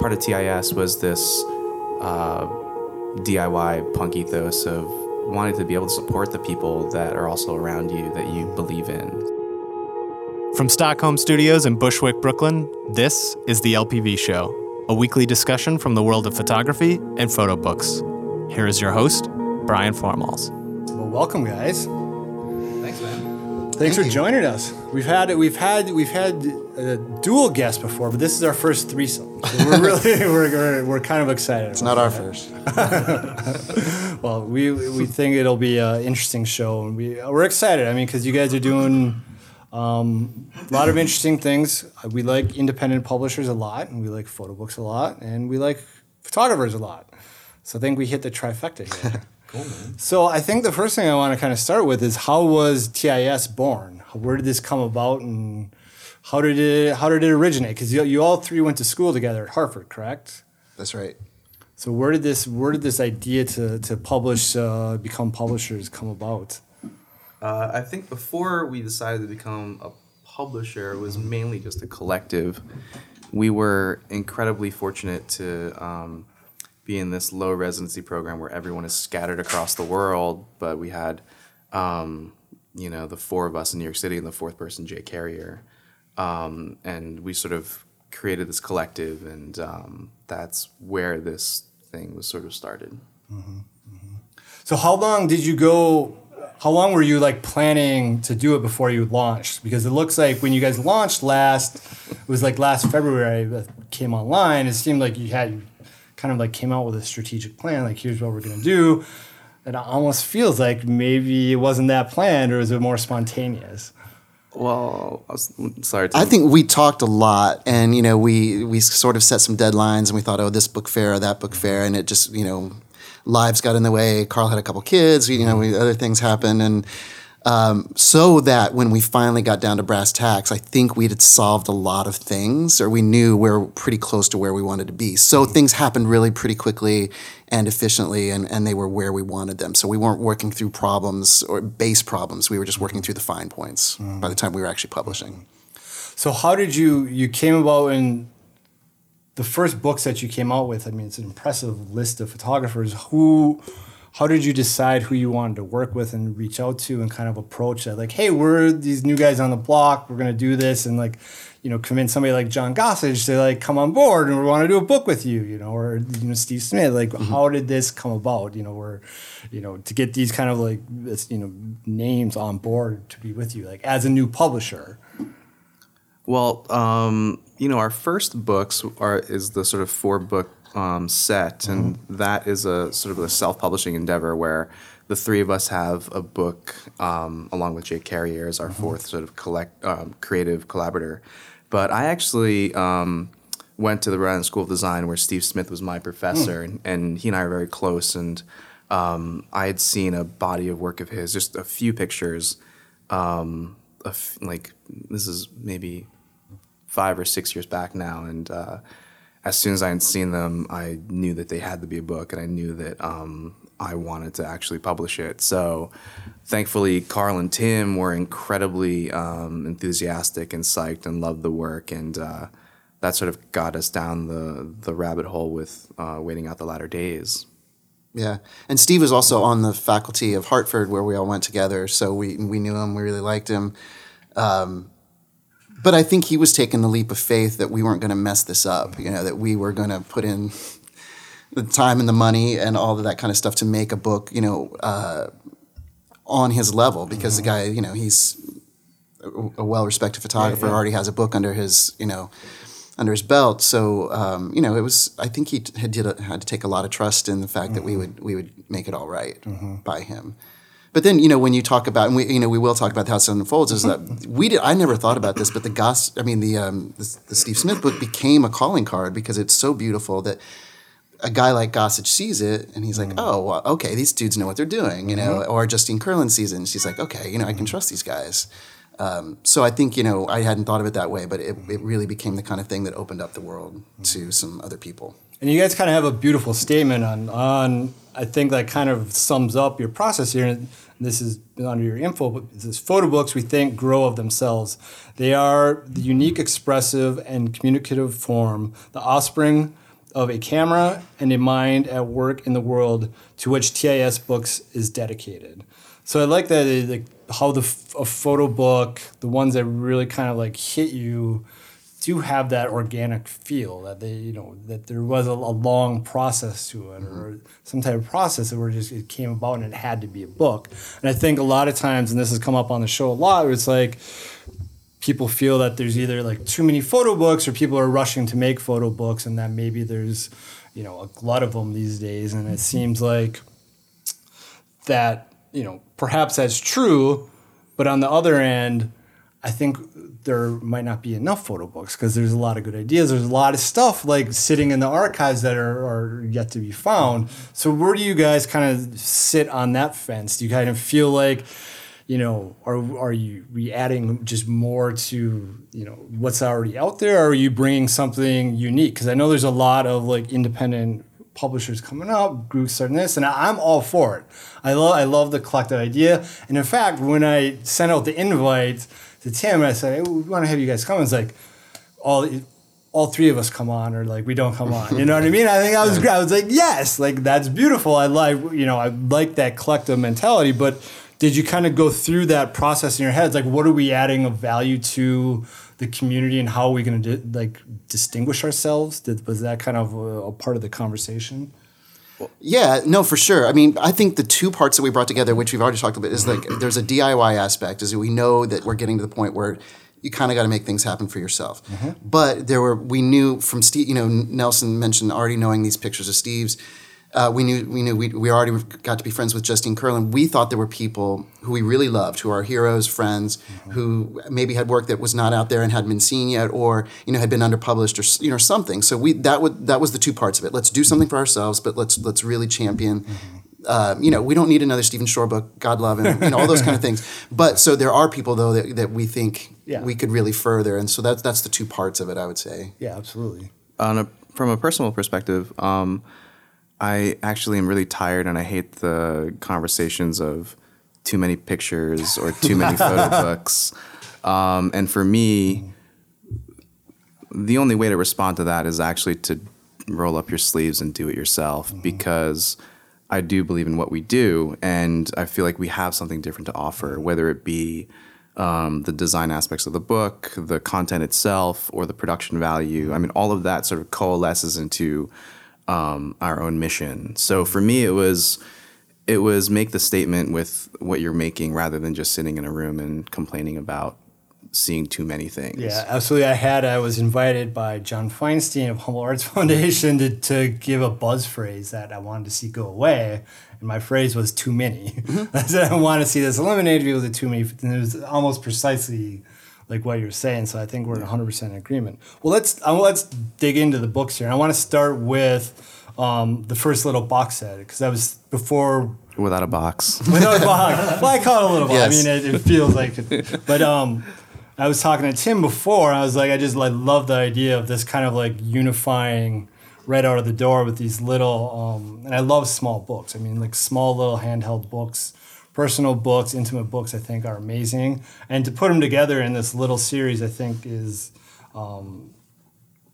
part of TIS was this uh, DIY punk ethos of wanting to be able to support the people that are also around you that you believe in. From Stockholm Studios in Bushwick, Brooklyn, this is the LPV Show, a weekly discussion from the world of photography and photo books. Here is your host, Brian Formhals. Well, welcome, guys. Thanks, man. Thanks for joining us. We've had we've had we've had a dual guest before, but this is our first threesome. We're really we're, we're, we're kind of excited. It's not our first. Well, we we think it'll be an interesting show, and we we're excited. I mean, because you guys are doing um, a lot of interesting things. We like independent publishers a lot, and we like photo books a lot, and we like photographers a lot. So I think we hit the trifecta here. Cool, man. So I think the first thing I want to kind of start with is how was TIS born? Where did this come about, and how did it how did it originate? Because you, you all three went to school together at Hartford, correct? That's right. So where did this where did this idea to to publish uh, become publishers come about? Uh, I think before we decided to become a publisher, it was mainly just a collective. We were incredibly fortunate to um, be in this low residency program where everyone is scattered across the world, but we had, um, you know, the four of us in New York City and the fourth person, Jay Carrier. Um, and we sort of created this collective, and um, that's where this thing was sort of started. So how long did you go? How long were you like planning to do it before you launched? Because it looks like when you guys launched last, it was like last February that came online. It seemed like you had kind of like came out with a strategic plan. Like here's what we're gonna do. It almost feels like maybe it wasn't that planned, or was it more spontaneous? Well, I sorry. I think we talked a lot, and you know, we we sort of set some deadlines, and we thought, oh, this book fair, or that book fair, and it just you know, lives got in the way. Carl had a couple kids, you know, we, other things happened, and um, so that when we finally got down to brass tacks, I think we had solved a lot of things, or we knew we were pretty close to where we wanted to be. So things happened really pretty quickly and efficiently, and, and they were where we wanted them. So we weren't working through problems or base problems. We were just working through the fine points by the time we were actually publishing. So how did you you came about in the first books that you came out with? I mean, it's an impressive list of photographers. Who, how did you decide who you wanted to work with and reach out to and kind of approach that? Like, hey, we're these new guys on the block. We're gonna do this and like, you know, convince somebody like John Gossage to like come on board and we want to do a book with you. You know, or you know Steve Smith. Like, how did this come about? You know, where, you know, to get these kind of like you know names on board to be with you, like as a new publisher. Well, um, you know, our first books are is the sort of four book um, set, and that is a sort of a self publishing endeavor where the three of us have a book um, along with Jake Carrier as our fourth sort of collect um, creative collaborator. But I actually um, went to the Rhode Island School of Design where Steve Smith was my professor, and, and he and I are very close. And um, I had seen a body of work of his, just a few pictures um, of, like this is maybe five or six years back now, and uh, as soon as I had seen them, I knew that they had to be a book, and I knew that um, I wanted to actually publish it. So, thankfully, Carl and Tim were incredibly um, enthusiastic and psyched and loved the work, and uh, that sort of got us down the the rabbit hole with uh, waiting out the latter days. Yeah, and Steve was also on the faculty of Hartford where we all went together, so we we knew him, we really liked him. Um, but I think he was taking the leap of faith that we weren't going to mess this up. You know, that we were going to put in the time and the money and all of that kind of stuff to make a book. You know, uh, on his level because the guy, you know, he's a, well-respected photographer, already has a book under his, you know, under his belt. So um, you know, it was. I think he had, did a, had to take a lot of trust in the fact that we would we would make it all right by him. But then you know when you talk about and we you know we will talk about how it unfolds is that we did I never thought about this but the Goss I mean the um, the, the Steve Smith book became a calling card because it's so beautiful that a guy like Gossage sees it and he's like oh well, okay these dudes know what they're doing you know or Justine Kurland sees it and she's like okay you know I can trust these guys. Um, so I think you know I hadn't thought of it that way but it, it really became the kind of thing that opened up the world to some other people. And you guys kind of have a beautiful statement on on I think that kind of sums up your process here. This is under your info, but says photo books we think grow of themselves. They are the unique, expressive, and communicative form, the offspring of a camera and a mind at work in the world to which TIS Books is dedicated. So I like that, like how the a photo book, the ones that really kind of like hit you, do have that organic feel that they, you know, that there was a, a long process to it mm-hmm. or some type of process that where just it came about and it had to be a book. And I think a lot of times, and this has come up on the show a lot, it's like people feel that there's either like too many photo books or people are rushing to make photo books and that maybe there's you know a glut of them these days. And it mm-hmm. seems like that you know perhaps that's true but on the other end i think there might not be enough photo books because there's a lot of good ideas. There's a lot of stuff like sitting in the archives that are, are yet to be found. So where do you guys kind of sit on that fence? Do you kind of feel like you know, are are you re adding just more to you know what's already out there, or are you bringing something unique? Because I know there's a lot of like independent publishers coming up, groups starting this, and I'm all for it. I love I love the collective idea, and in fact, when I sent out the invite to Tim, and I said, hey, "We want to have you guys come." It's like all all three of us come on or like we don't come on. You know what I mean? I think I was I was like, yes, like that's beautiful. I like you know, I like that collective mentality, but did you kind of go through that process in your heads like what are we adding of value to the community and how are we going to di- like distinguish ourselves did, was that kind of a, a part of the conversation Yeah, no, for sure. I mean, I think the two parts that we brought together, which we've already talked about, is like there's a DIY aspect, is we know that we're getting to the point where you kind of got to make things happen for yourself. Mm-hmm. But there were we knew from Steve, you know, Nelson mentioned already knowing these pictures of Steve's. Uh, we knew we knew we, we already got to be friends with Justine Kurland. We thought there were people who we really loved, who are heroes, friends, who maybe had work that was not out there and hadn't been seen yet, or you know had been underpublished or you know something. So we that would that was the two parts of it. Let's do something for ourselves, but let's let's really champion. Uh, you know, we don't need another Stephen Shore book. God love him. You know, all those kind of things. But so there are people though that, that we think Yeah. we could really further, and so that's that's the two parts of it. I would say. yeah absolutely on a from a personal perspective, um, I actually am really tired and I hate the conversations of too many pictures or too many photo books. Um, and for me, the only way to respond to that is actually to roll up your sleeves and do it yourself because I do believe in what we do and I feel like we have something different to offer, whether it be um, the design aspects of the book, the content itself, or the production value. I mean, all of that sort of coalesces into um, our own mission. So for me, it was it was make the statement with what you're making rather than just sitting in a room and complaining about seeing too many things. Yeah, absolutely. I had I was invited by John Feinstein of Humble Arts Foundation to, to give a buzz phrase that I wanted to see go away, and my phrase was too many. I said I want to see this eliminated because of too many, and it was almost precisely like what you're saying. So I think we're 100 percent in agreement. Well, let's let's dig into the books here. I want to start with um, the first little box set because that was before Without a box. Without a box. Well, I call it a little box. Yes. I mean, it, it feels like it. But um, I was talking to Tim before, and I was like, I just like love the idea of this kind of like unifying right out of the door with these little, um, and I love small books. I mean, like small little handheld books, personal books, intimate books. I think are amazing, and to put them together in this little series, I think is um,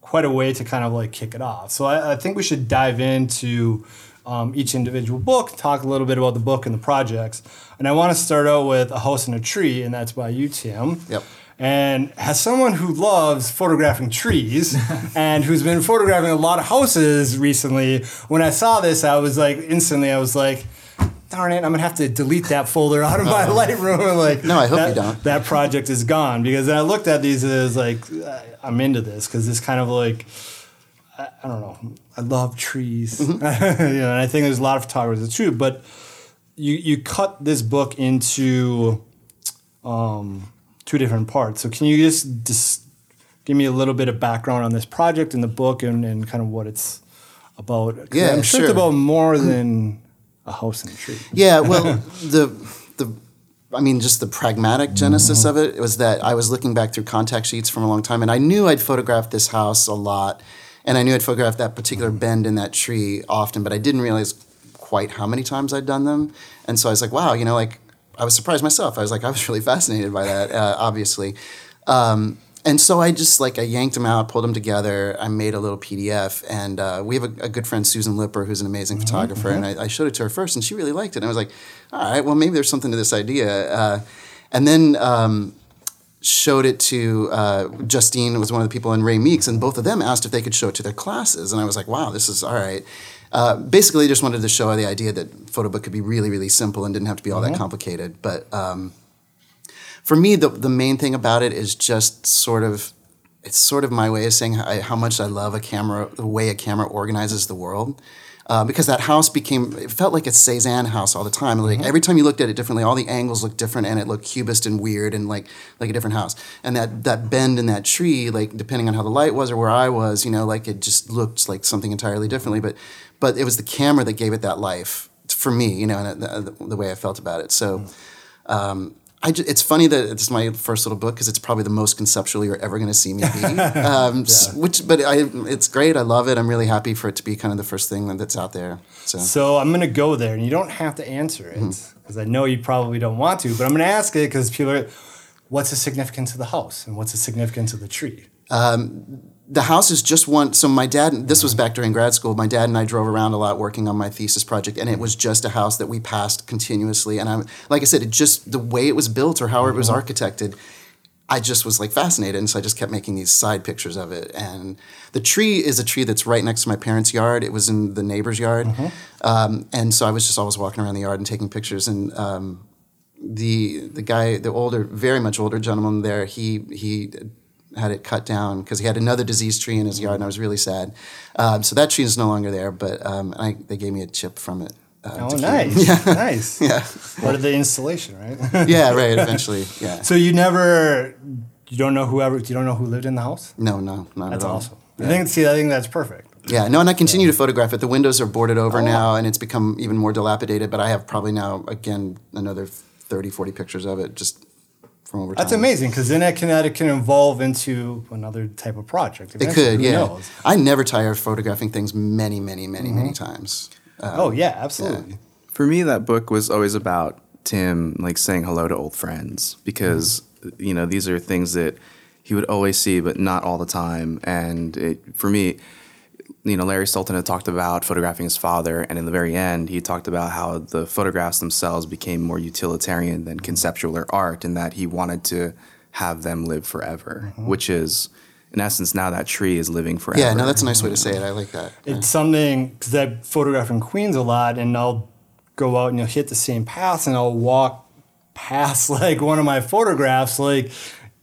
quite a way to kind of like kick it off. So I, I think we should dive into um, each individual book, talk a little bit about the book and the projects. And I want to start out with A House in a Tree, and that's by you, Tim. Yep. And as someone who loves photographing trees and who's been photographing a lot of houses recently, when I saw this, I was like, instantly, I was like, darn it, I'm gonna have to delete that folder out of my Lightroom. Like, No, I hope that, you don't. That project is gone because I looked at these as like, uh, I'm into this because it's kind of like, I, I don't know, I love trees, Mm-hmm. you know, and I think there's a lot of photographers that's true, but you you cut this book into um, two different parts. So can you just just give me a little bit of background on this project and the book and, and kind of what it's about? Yeah, I'm sure, it's about more than a house and a tree. Yeah, well, the the I mean, just the pragmatic genesis of it was that I was looking back through contact sheets from a long time, and I knew I'd photographed this house a lot, and I knew I'd photographed that particular bend in that tree often, but I didn't realize quite how many times I'd done them, and so I was like, wow, you know, like I was surprised myself. I was like, I was really fascinated by that, uh, obviously. Um, and so I just like I yanked them out, pulled them together. I made a little PDF, and uh, we have a, a, good friend Susan Lipper, who's an amazing Mm-hmm, photographer, and I, I, showed it to her first, and she really liked it. And I was like, all right, well maybe there's something to this idea. Uh, and then um, showed it to uh, Justine was one of the people in Ray Meeks, and both of them asked if they could show it to their classes, and I was like, wow, this is all right. Uh, basically, just wanted to show the idea that photo book could be really, really simple and didn't have to be all Mm-hmm. that complicated. But um, for me, the the main thing about it is just sort of it's sort of my way of saying how, how much I love a camera, the way a camera organizes the world. Uh, because that house became, it felt like a Cezanne house all the time. Like every time you looked at it differently, all the angles looked different, and it looked cubist and weird, and like like a different house. And that that bend in that tree, like depending on how the light was or where I was, you know, like it just looked like something entirely differently. But but it was the camera that gave it that life for me, you know, and the, the, the way I felt about it. So. Um, I ju- it's funny that it's my first little book because it's probably the most conceptual you're ever going to see me be. Um, s- Which, but I, it's great. I love it. I'm really happy for it to be kind of the first thing that's out there. So, So I'm gonna go there, and you don't have to answer it Mm-hmm. because I know you probably don't want to, but I'm gonna ask it because people are. What's the significance of the house, and what's the significance of the tree? The house is just one. So my dad, this was back during grad school. My dad and I drove around a lot working on my thesis project, and it was just a house that we passed continuously. And I, like I said, it just the way it was built or how it was architected. I just was like fascinated, and so I just kept making these side pictures of it. And the tree is a tree that's right next to my parents' yard. It was in the neighbor's yard, um, and so I was just always walking around the yard and taking pictures. And um, the the guy, the older, very much older gentleman there, he he had it cut down because he had another diseased tree in his yard, and I was really sad. Um, so that tree is no longer there, but um, I, they gave me a chip from it. Uh, Oh, to keep. nice, nice. Yeah, Part of the installation, right? yeah, right. Eventually, yeah. so you never, you don't know whoever, you don't know who lived in the house. No, no, not That's at all. awesome. I think, see, I think that's perfect. Yeah, no, and I continue to photograph it. The windows are boarded over now, and it's become even more dilapidated. But I have probably now again another 30, 40 pictures of it just from over time. That's amazing because then that can it can evolve into another type of project. It could, yeah. knows? I never tire of photographing things many, many, many, many Mm-hmm. times. oh yeah, absolutely. For me, that book was always about Tim like saying hello to old friends because you know these are things that he would always see, but not all the time. And it, for me, you know, Larry Sultan had talked about photographing his father, and in the very end, he talked about how the photographs themselves became more utilitarian than conceptual or art, and that he wanted to have them live forever, mm-hmm. which is. In essence, now that tree is living forever. Yeah, no, that's a nice way to say it. I like that. It's something because I photograph in Queens a lot, and I'll go out and you'll hit the same paths, and I'll walk past like one of my photographs, like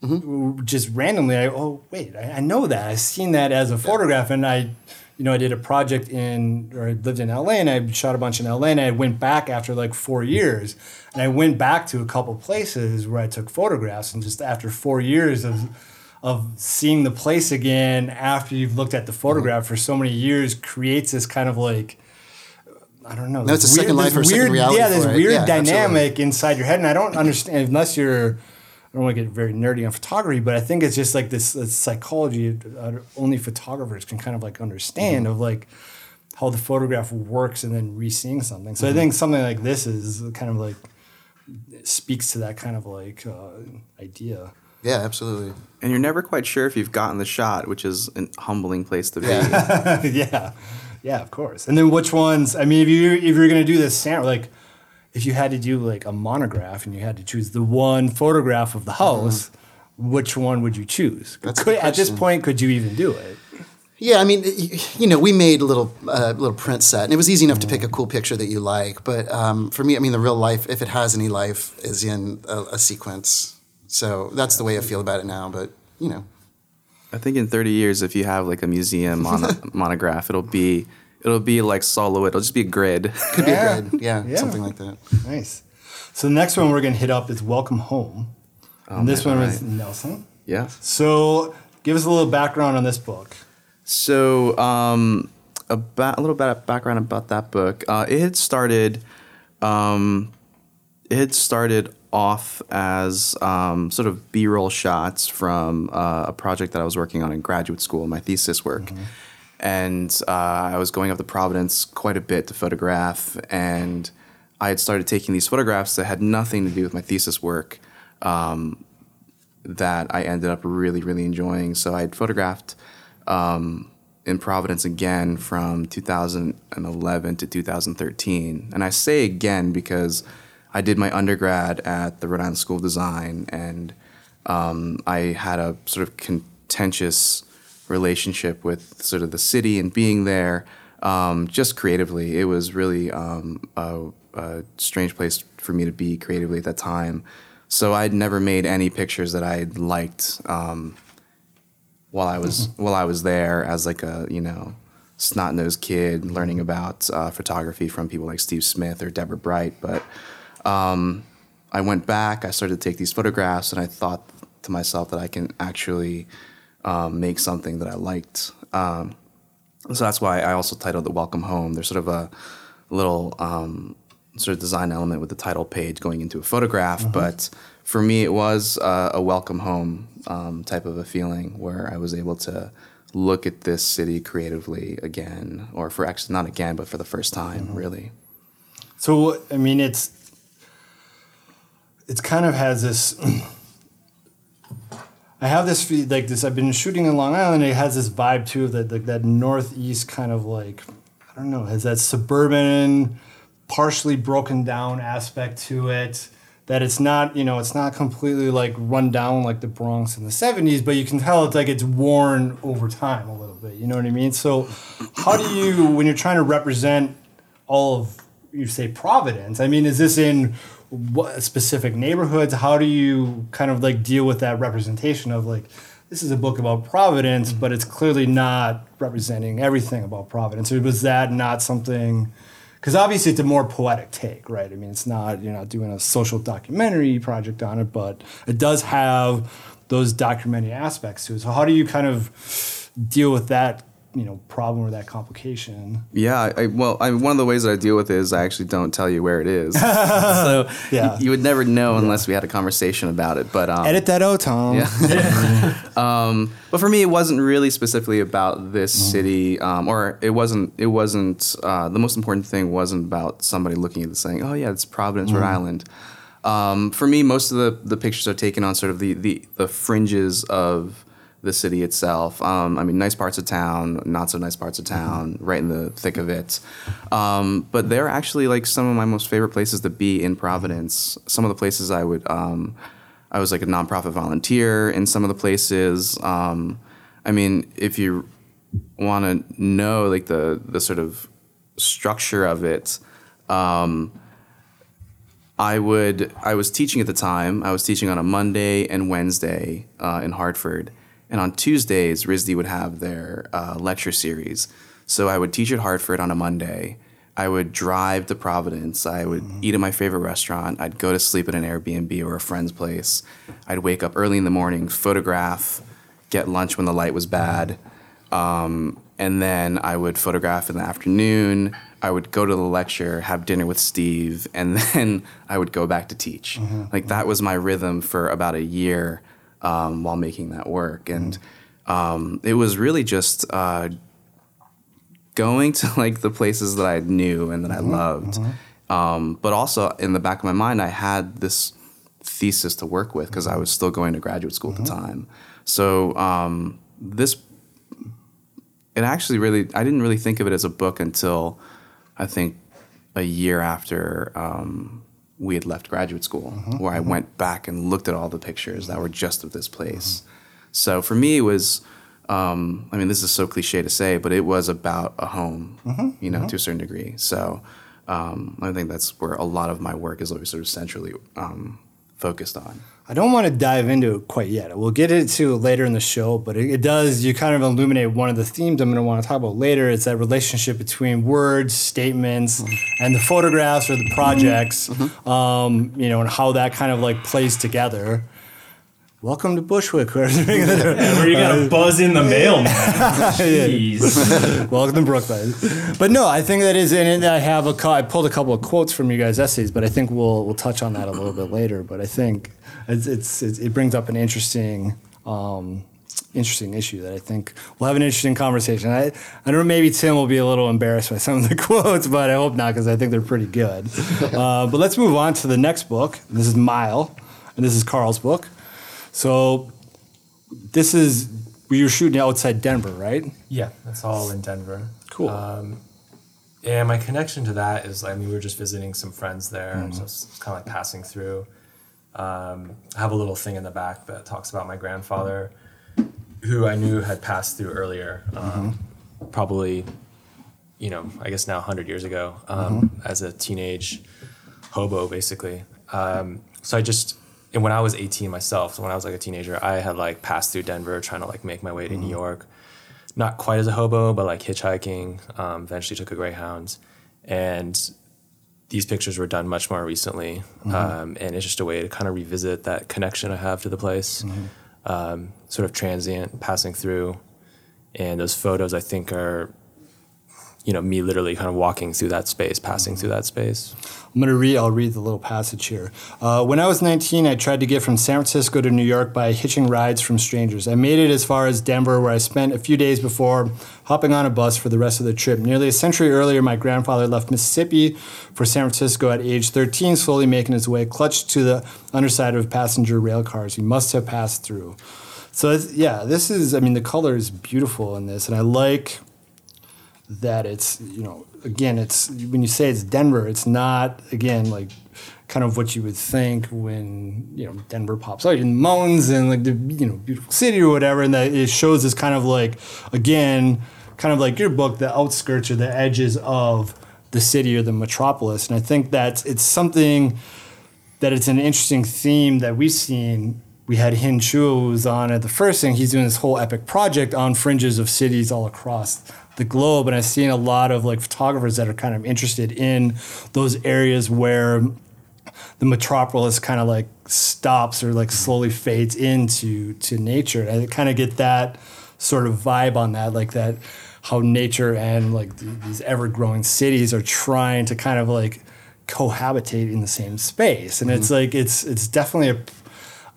mm-hmm. just randomly. I oh wait, I, I know that I've seen that as a photograph, and I, you know, I did a project in or I lived in LA, and I shot a bunch in LA, and I went back after like four years, and I went back to a couple places where I took photographs, and just after four years of of seeing the place again after you've looked at the photograph for so many years creates this kind of like I don't know. No, it's this a second life or a second reality Yeah, this weird Yeah, absolutely. dynamic inside your head, and I don't understand unless you're. I don't want to get very nerdy on photography, but I think it's just like this, this psychology uh, only photographers can kind of like understand Mm-hmm. of like how the photograph works and then re-seeing something. Mm-hmm. So I think something like this is kind of like speaks to that kind of like uh, idea. Yeah, absolutely. and you're never quite sure if you've gotten the shot, which is a humbling place to be. yeah, yeah, of course. And then which ones? I mean, if you if you're gonna do this like if you had to do like a monograph and you had to choose the one photograph of the house, which one would you choose? That's Could, at this point, could you even do it? Yeah, I mean, you know, we made a little uh, little print set, and it was easy enough to pick a cool picture that you like. But um, for me, I mean, the real life, if it has any life, is in a, a sequence. So that's the way I feel about it now. But you know, I think in 30 years, if you have like a museum mono- monograph, it'll be it'll be like solo. It'll just be a grid. could Yeah. be a grid, yeah, Yeah. something like that. Nice. So the next one we're gonna hit up is Welcome Home, and this man, one was right. Nelson. yeah. So give us a little background on this book. So, um, about a little bit of background about that book. Uh, it had started, um, it had started off as um, sort of B-roll shots from uh, a project that I was working on in graduate school, my thesis work. And uh, I was going up to Providence quite a bit to photograph, and I had started taking these photographs that had nothing to do with my thesis work that I ended up really, really enjoying. So I had photographed um, in Providence again from 2011 to 2013. And I say again because I did my undergrad at the Rhode Island School of Design and um, I had a sort of contentious relationship with sort of the city and being there um, just creatively. It was really um, a, a strange place for me to be creatively at that time. So I'd never made any pictures that I liked um, while I was while I was there as like a you know snot nosed kid learning about uh, photography from people like Steve Smith or Deborah Bright. But um, I went back. I started to take these photographs, and I thought to myself that I can actually um, make something that I liked. Um, so that's why I also titled it "Welcome Home." There's sort of a little um, sort of design element with the title page going into a photograph, but for me, it was uh, a welcome home um, type of a feeling where I was able to look at this city creatively again, or for actually not again, but for the first time, really. So I mean, it's it's kind of has this. I have this like this. I've been shooting in Long Island. It has this vibe too, that like that northeast kind of like I don't know, has that suburban, partially broken down aspect to it. That it's not, you know, it's not completely like run down like the Bronx in the '70s, but you can tell it's like it's worn over time a little bit. You know what I mean? So, how do you, when you're trying to represent all of you say Providence. I mean, is this in what specific neighborhoods? How do you kind of like deal with that representation of like this is a book about Providence, mm-hmm. but it's clearly not representing everything about Providence. Or was that not something? Because obviously it's a more poetic take, right? I mean, it's not you're not doing a social documentary project on it, but it does have those documentary aspects to it. So how do you kind of deal with that? You know, problem or that complication. Yeah, I, well, I, one of the ways that I deal with it is I actually don't tell you where it is. so Yeah. you would never know unless we had a conversation about it. But um, Edit that out, Tom. um, but for me, it wasn't really specifically about this city, um, or it wasn't. It wasn't. Uh, the most important thing wasn't about somebody looking at this saying, "Oh yeah, it's Providence, Rhode Island." Um, for me, most of the the pictures are taken on sort of the the, the fringes of the city itself. Um, I mean, nice parts of town, not so nice parts of town, right in the thick of it. Um, but they're actually like some of my most favorite places to be in Providence. Some of the places I would. Um, I was like a nonprofit volunteer in some of the places. Um, I mean, if you want to know like the the sort of structure of it, um, I would. I was teaching at the time. I was teaching on a Monday and Wednesday uh, in Hartford, and on Tuesdays, RISD would have their uh, lecture series. So I would teach at Hartford on a Monday. I would drive to Providence. I would eat at my favorite restaurant. I'd go to sleep at an Airbnb or a friend's place. I'd wake up early in the morning, photograph, get lunch when the light was bad, um, and then I would photograph in the afternoon. I would go to the lecture, have dinner with Steve, and then I would go back to teach. Like that was my rhythm for about a year um, while making that work, and um, it was really just uh, going to like the places that I knew and that I loved. Um, but also in the back of my mind, I had this thesis to work with because I was still going to graduate school at the time. So um, this, it actually really, I didn't really think of it as a book until I think a year after um, we had left graduate school, where I went back and looked at all the pictures that were just of this place. So for me, it was. Um, I mean, this is so cliche to say, but it was about a home, you know, to a certain degree. So um, I think that's where a lot of my work is always sort of centrally um, focused on. I don't want to dive into it quite yet. We'll get into it later in the show, but it, it does, you kind of illuminate one of the themes I'm going to want to talk about later. It's that relationship between words, statements, and the photographs or the projects, mm-hmm. Mm-hmm. um, you know, and how that kind of like plays together. Welcome to Bushwick. Where you got to buzz in the mail, man. Jeez. Welcome to Brooklyn. But no, I think that is in it. I have a, cou- I pulled a couple of quotes from you guys' essays, but I think we'll we'll touch on that a little bit later. But I think it's, it's, it's it brings up an interesting. Um, interesting issue that I think we'll have an interesting conversation. I, I don't know, maybe Tim will be a little embarrassed by some of the quotes, but I hope not because I think they're pretty good. Uh, but let's move on to the next book. This is Mile, and this is Carl's book. So this is we you're shooting outside Denver, right? Yeah, that's all in Denver. Cool. Um, and my connection to that is, I mean, we were just visiting some friends there, Mm-hmm. so it's kind of like passing through. Um, I have a little thing in the back that talks about my grandfather, who I knew had passed through earlier, um, Mm-hmm. probably, you know, I guess now 100 years ago, um, Mm-hmm. as a teenage hobo, basically. Um, so I just, and when I was 18 myself, so when I was like a teenager, I had like passed through Denver trying to like make my way to New York. Not quite as a hobo, but like hitchhiking. Um, eventually took a Greyhound. And these pictures were done much more recently. Um, and it's just a way to kind of revisit that connection I have to the place, um, sort of transient, passing through. And those photos, I think, are, you know, me literally kind of walking through that space, passing through that space. I'm gonna read. I'll read the little passage here. Uh, when I was 19, I tried to get from San Francisco to New York by hitching rides from strangers. I made it as far as Denver, where I spent a few days before hopping on a bus for the rest of the trip. Nearly a century earlier, my grandfather left Mississippi for San Francisco at age 13, slowly making his way clutched to the underside of passenger rail cars. He must have passed through. So yeah, this is. I mean, the color is beautiful in this, and I like that it's you know again it's when you say it's Denver it's not again like kind of what you would think when you know Denver pops out in the mountains and like the you know beautiful city or whatever and that it shows this kind of like again kind of like your book the outskirts or the edges of the city or the metropolis and I think that it's something that it's an interesting theme that we've seen. We had Hin Chua who was on at the first thing. He's doing this whole epic project on fringes of cities all across the globe, and I've seen a lot of like photographers that are kind of interested in those areas where the metropolis kind of like stops or like slowly fades into to nature. And I kind of get that sort of vibe on that, like that how nature and like th- these ever growing cities are trying to kind of like cohabitate in the same space. And it's mm-hmm. like it's it's definitely a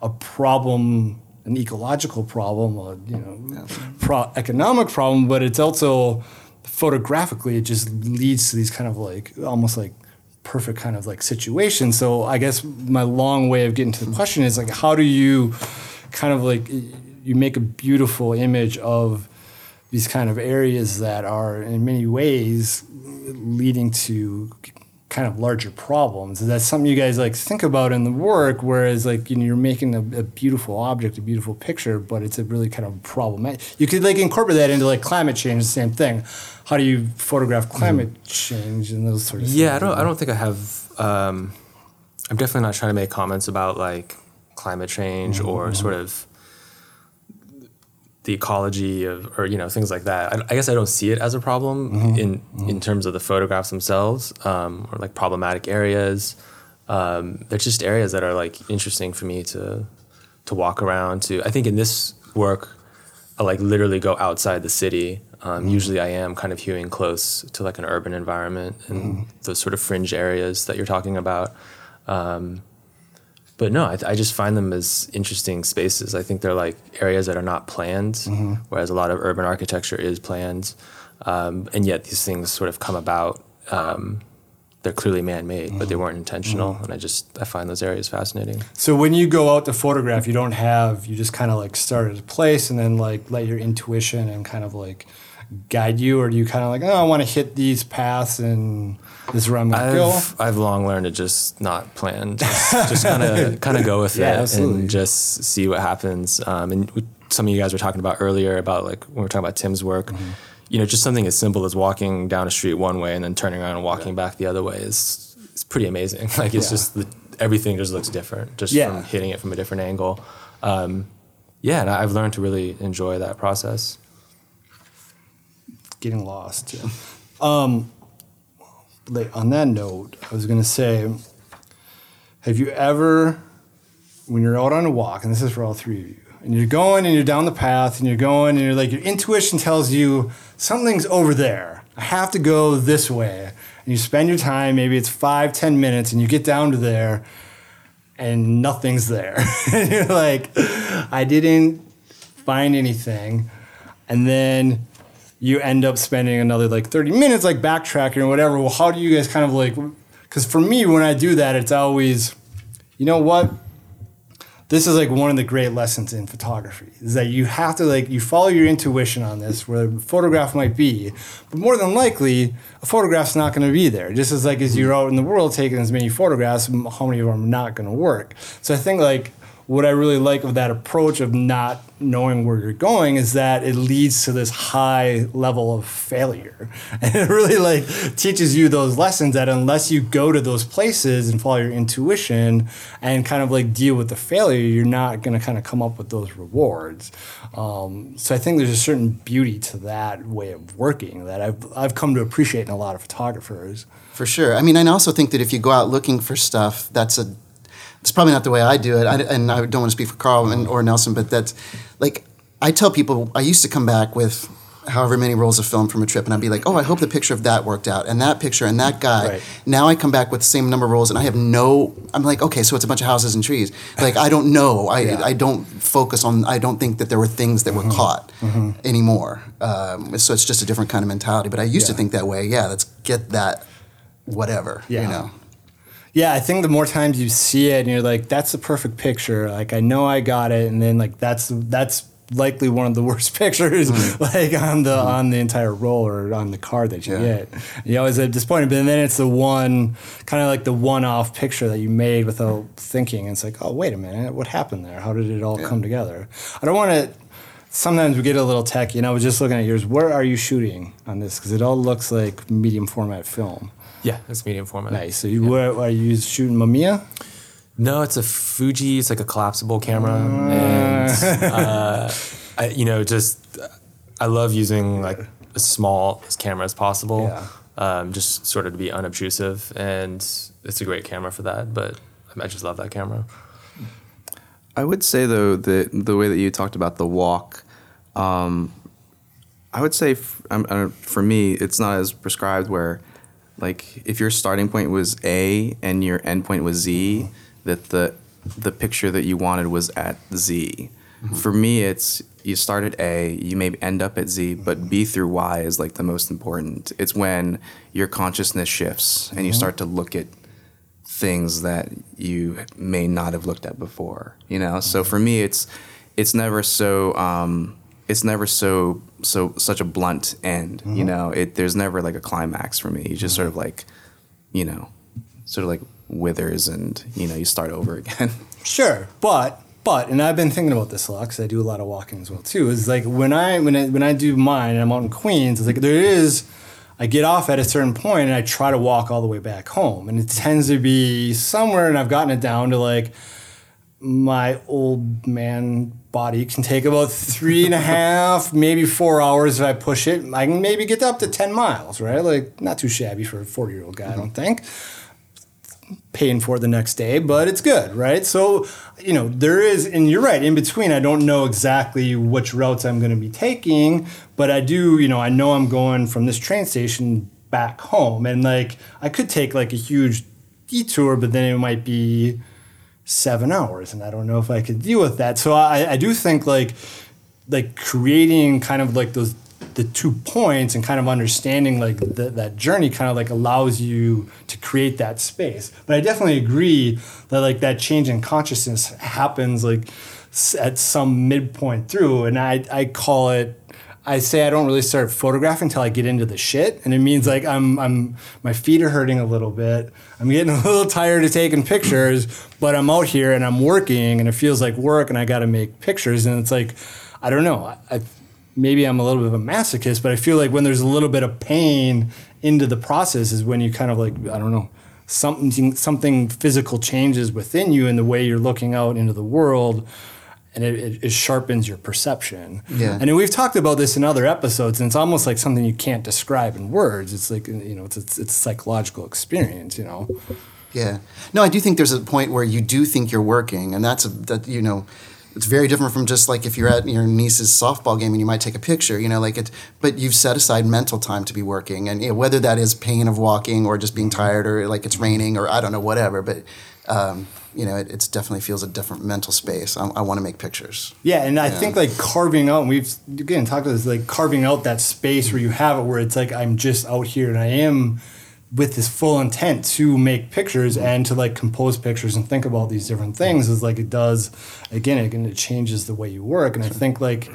a problem, an ecological problem, a you know, pro- economic problem, but it's also photographically it just leads to these kind of like almost like perfect kind of like situations. So I guess my long way of getting to the question is like how do you kind of like you make a beautiful image of these kind of areas that are in many ways leading to kind of larger problems. That's something you guys like think about in the work, whereas like you know you're making a, a beautiful object, a beautiful picture, but it's a really kind of problem. You could like incorporate that into like climate change, the same thing. How do you photograph hmm. climate change and those sort of Yeah, I don't. I don't think I have. Um, I'm definitely not trying to make comments about like climate change mm-hmm, or mm-hmm. sort of the ecology of, or you know, things like that. I, I guess I don't see it as a problem in in terms of the photographs themselves, um, or like problematic areas. Um, they're just areas that are like interesting for me to to walk around. To I think in this work, I like literally go outside the city. Um, Usually, I am kind of hewing close to like an urban environment and those sort of fringe areas that you're talking about. Um, but no, I, I just find them as interesting spaces. I think they're like areas that are not planned, whereas a lot of urban architecture is planned, um, and yet these things sort of come about. Um, they're clearly man-made, but they weren't intentional, and I just I find those areas fascinating. So when you go out to photograph, you don't have you just kind of like start at a place and then like let your intuition and kind of like guide you, or do you kind of like oh I want to hit these paths and this is where I'm gonna go. I've, long learned to just not plan, just kind of kind of go with Yeah, it absolutely. and just see what happens. Um, and we, some of you guys were talking about earlier about like when we are talking about Tim's work, Mm-hmm. you know, just something as simple as walking down a street one way and then turning around and walking back the other way is it's pretty amazing. Like it's Yeah. just the, everything just looks different just Yeah. from hitting it from a different angle. Um, yeah, and I've learned to really enjoy that process. getting lost. Yeah. Um, like, on that note, I was to say, have you ever, when you're out on a walk, and this is for all three of you, and you're going and you're down the path and you're going and you're like, your intuition tells you something's over there. I have to go this way. And you spend your time, maybe it's five, ten minutes, and you get down to there and nothing's there. and you're like, I didn't find anything. And then you end up spending another like 30 minutes like backtracking or whatever. Well, how do you guys kind of like, because for me, when I do that, it's always, you know what? this is like one of the great lessons in photography is that you have to like you follow your intuition on this where a photograph might be but more than likely a photograph's not going to be there just as like as you're out in the world taking as many photographs how many of them are not going to work so i think like what I really like of that approach of not knowing where you're going is that it leads to this high level of failure. And it really like teaches you those lessons that unless you go to those places and follow your intuition and kind of like deal with the failure, you're not going to kind of come up with those rewards. Um, so I think there's a certain beauty to that way of working that I've, I've come to appreciate in a lot of photographers. For sure. I mean, I also think that if you go out looking for stuff, that's a. It's probably not the way I do it, I, and I don't want to speak for Carl and, or Nelson, but that's like I tell people. I used to come back with however many rolls of film from a trip, and I'd be like, "Oh, I hope the picture of that worked out, and that picture, and that guy." Right. Now I come back with the same number of rolls, and I have no. I'm like, okay, so it's a bunch of houses and trees. Like I don't know. I Yeah. I don't focus on. I don't think that there were things that were caught anymore. Um, so it's just a different kind of mentality. But I used to think that way. Yeah, let's get that. Whatever. You Yeah. know. Yeah, I think the more times you see it and you're like, that's the perfect picture. Like I know I got it, and then like that's that's likely one of the worst pictures mm-hmm. like on the mm-hmm. on the entire roll or on the card that you Yeah. get. You always get disappointed, but then it's the one kind of like the one off picture that you made without thinking. And it's like, oh wait a minute, what happened there? How did it all come together? I don't want to. Sometimes we get a little techy, and I was just looking at yours. Where are you shooting on this? Because it all looks like medium format film. Yeah, it's medium format. Nice. So you were? are you shooting Mamiya? No, it's a Fuji. It's like a collapsible camera, Ah. and uh, I, you know, just I love using like as small as camera as possible. Yeah. Um, just sort of to be unobtrusive, and it's a great camera for that. But I just love that camera. I would say though that the way that you talked about the walk, um, I would say f- uh, for me it's not as prescribed. Where, like, if your starting point was A and your end point was Z, that the the picture that you wanted was at Z. Mm-hmm. For me, it's you start at A, you may end up at Z, but B through Y is like the most important. It's when your consciousness shifts and you mm-hmm. start to look at things that you may not have looked at before you know so mm-hmm. for me it's it's never so um it's never so so such a blunt end you mm-hmm. know it there's never like a climax for me you just mm-hmm. sort of like you know sort of like withers and you know you start over again Sure, but but and I've been thinking about this a lot because I do a lot of walking as well too. Is like when I when I when I do mine and I'm out in Queens, it's like there is. I get off at a certain point and I try to walk all the way back home, and it tends to be somewhere, and I've gotten it down to like my old man body can take about three and a half, maybe four hours if I push it. I can maybe get up to ten miles, right? Like not too shabby for a forty year old guy, I don't think paying for it the next day, but it's good, right? So, you know, there is, and you're right, in between, I don't know exactly which routes I'm going to be taking, but I do, you know, I know I'm going from this train station back home. And like, I could take like a huge detour, but then it might be seven hours, and I don't know if I could deal with that. So I, I do think like, like creating kind of like those the two points and kind of understanding like the, that journey kind of like allows you to create that space but i definitely agree that like that change in consciousness happens like at some midpoint through and i i call it I say I don't really start photographing until I get into the shit, and it means like I'm I'm my feet are hurting a little bit. I'm getting a little tired of taking pictures, but I'm out here and I'm working, and it feels like work, and I got to make pictures, and it's like I don't know. I, maybe I'm a little bit of a masochist, but I feel like when there's a little bit of pain into the process is when you kind of like I don't know something something physical changes within you in the way you're looking out into the world and it, it, sharpens your perception. Yeah. And we've talked about this in other episodes, and it's almost like something you can't describe in words. It's like you know, it's it's, it's a psychological experience. You know. Yeah. No, I do think there's a point where you do think you're working, and that's a, that you know, it's very different from just like if you're at your niece's softball game and you might take a picture, you know, like it. But you've set aside mental time to be working, and you know, whether that is pain of walking or just being tired or like it's raining or I don't know whatever, but. Um, you know, it it's definitely feels a different mental space. I, I want to make pictures. Yeah, and I think like carving out, we've again talked about this, like carving out that space where you have it, where it's like I'm just out here and I am with this full intent to make pictures and to like compose pictures and think about these different things is like it does again it, it changes the way you work and i think like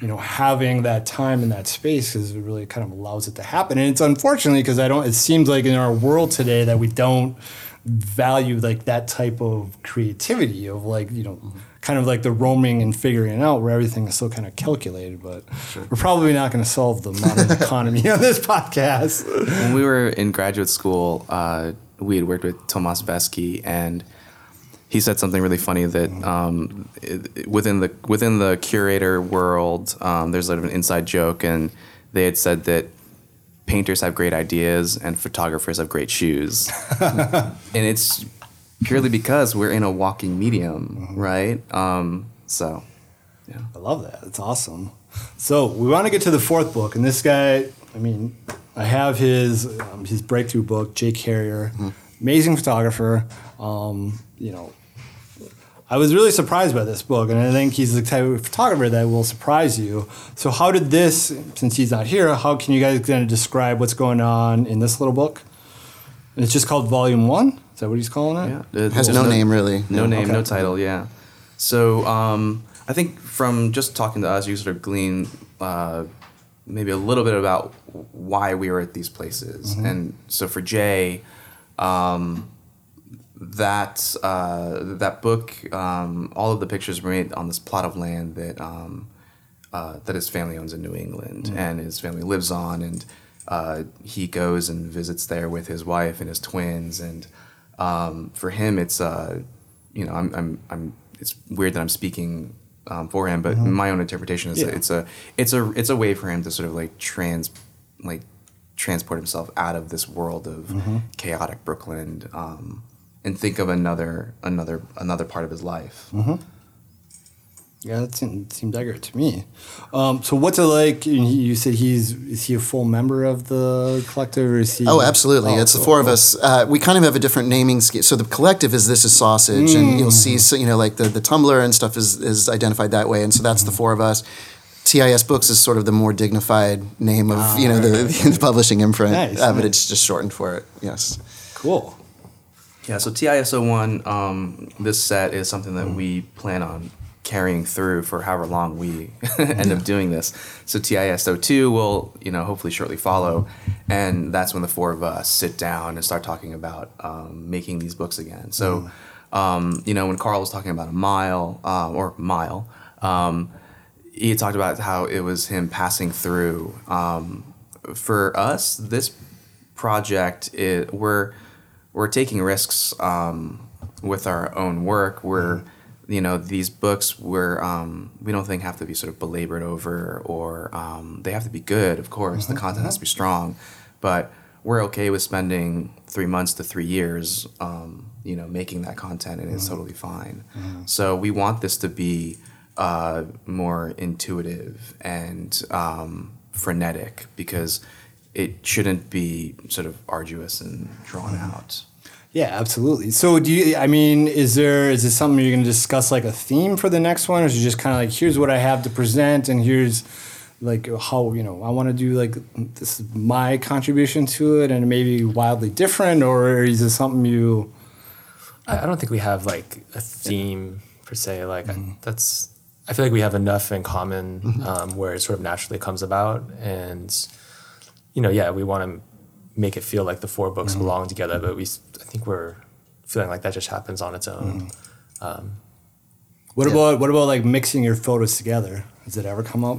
you know having that time and that space is really kind of allows it to happen and it's unfortunately because i don't it seems like in our world today that we don't value like that type of creativity of like you know kind of like the roaming and figuring it out where everything is still kind of calculated but we're probably not going to solve the modern economy on this podcast. When we were in graduate school, uh, we had worked with Tomas Vesky, and he said something really funny that um, within the within the curator world, um, there's sort of an inside joke, and they had said that painters have great ideas and photographers have great shoes, and it's purely because we're in a walking medium, right? Um, so, yeah. I love that. It's awesome. So we want to get to the fourth book, and this guy, I mean, I have his um, his breakthrough book, Jake Carrier, amazing photographer. Um, you know, I was really surprised by this book, and I think he's the type of photographer that will surprise you. So, how did this, since he's not here, how can you guys kind of describe what's going on in this little book? And it's just called Volume One. Is that what he's calling it? Yeah, It has no name really. No name, no title. Yeah. So um, I think from just talking to us, you sort of glean uh, maybe a little bit about why we were at these places. And so for Jay, um, that uh, that book, um, all of the pictures were made on this plot of land that um, uh, that his family owns in New England, and his family lives on, and uh, he goes and visits there with his wife and his twins, and um, for him, it's uh, you know, I'm, I'm, I'm, it's weird that I'm speaking um, for him, but my own interpretation is Yeah. that it's a, it's a, it's a way for him to sort of like trans, like transport himself out of this world of chaotic Brooklyn, um, and think of another, another, another part of his life. Yeah, that seemed, seemed accurate to me. Um, so, what's it like? You you said he's is he a full member of the collective, or is he? Oh, absolutely. Oh, it's the cool, four of cool. us. Uh, we kind of have a different naming scheme. So the collective is This Is Sausage, and you'll see, so, you know, like the, the Tumblr and stuff is, is identified that way. And so that's the four of us. TIS Books is sort of the more dignified name of, you know, the, the publishing imprint. Nice, uh, but it's just shortened for it. Yes. Cool. Yeah, so TIS01, um, this set is something that we plan on carrying through for however long we end up doing this. So TIS02 will, you know, hopefully shortly follow, and that's when the four of us sit down and start talking about um, making these books again. So, um, you know, when Carl was talking about a mile uh, or mile, um, he talked about how it was him passing through. Um, for us, this project, it, we're we're taking risks um, with our own work. We're, you know, these books we're um, we don't think have to be sort of belabored over, or um, they have to be good. Of course, the content has to be strong, but we're okay with spending three months to three years, um, you know, making that content, and it's totally fine. So we want this to be uh, more intuitive and um, frenetic because it shouldn't be sort of arduous and drawn out. Yeah, absolutely. So, do you? I mean, is there is this something you're going to discuss like a theme for the next one, or is it just kind of like here's what I have to present, and here's like how you know I want to do like this is my contribution to it, and maybe wildly different, or is it something you? I, I don't think we have like a theme per se. Like I, that's, I feel like we have enough in common um, where it sort of naturally comes about, and you know, yeah, we want to make it feel like the four books mm-hmm. belong together, but we, I think we're feeling like that just happens on its own. Mm-hmm. Um, what about what about like mixing your photos together? Has it ever come up?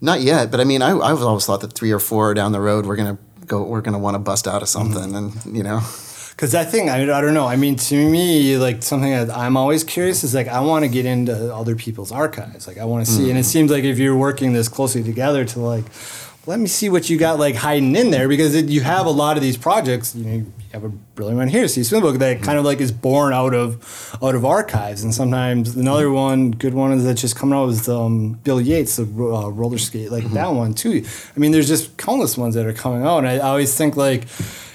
Not yet, but I mean, I, I've always thought that three or four down the road, we're gonna go, we're gonna want to bust out of mm-hmm. something, and you know, Because that thing, I, I don't know. I mean, to me, like something that I'm always curious is like I want to get into other people's archives. Like I want to see, and it mm. seems like if you're working this closely together to like, let me see what you got like hiding in there because it, you have a lot of these projects. You know, you have a brilliant one here, Steve Smith book that kind of like is born out of out of archives, and sometimes another one, good one is that's just coming out is um, Bill Yates, the uh, roller skate, like that one too. I mean, there's just countless ones that are coming out, and I, I always think like,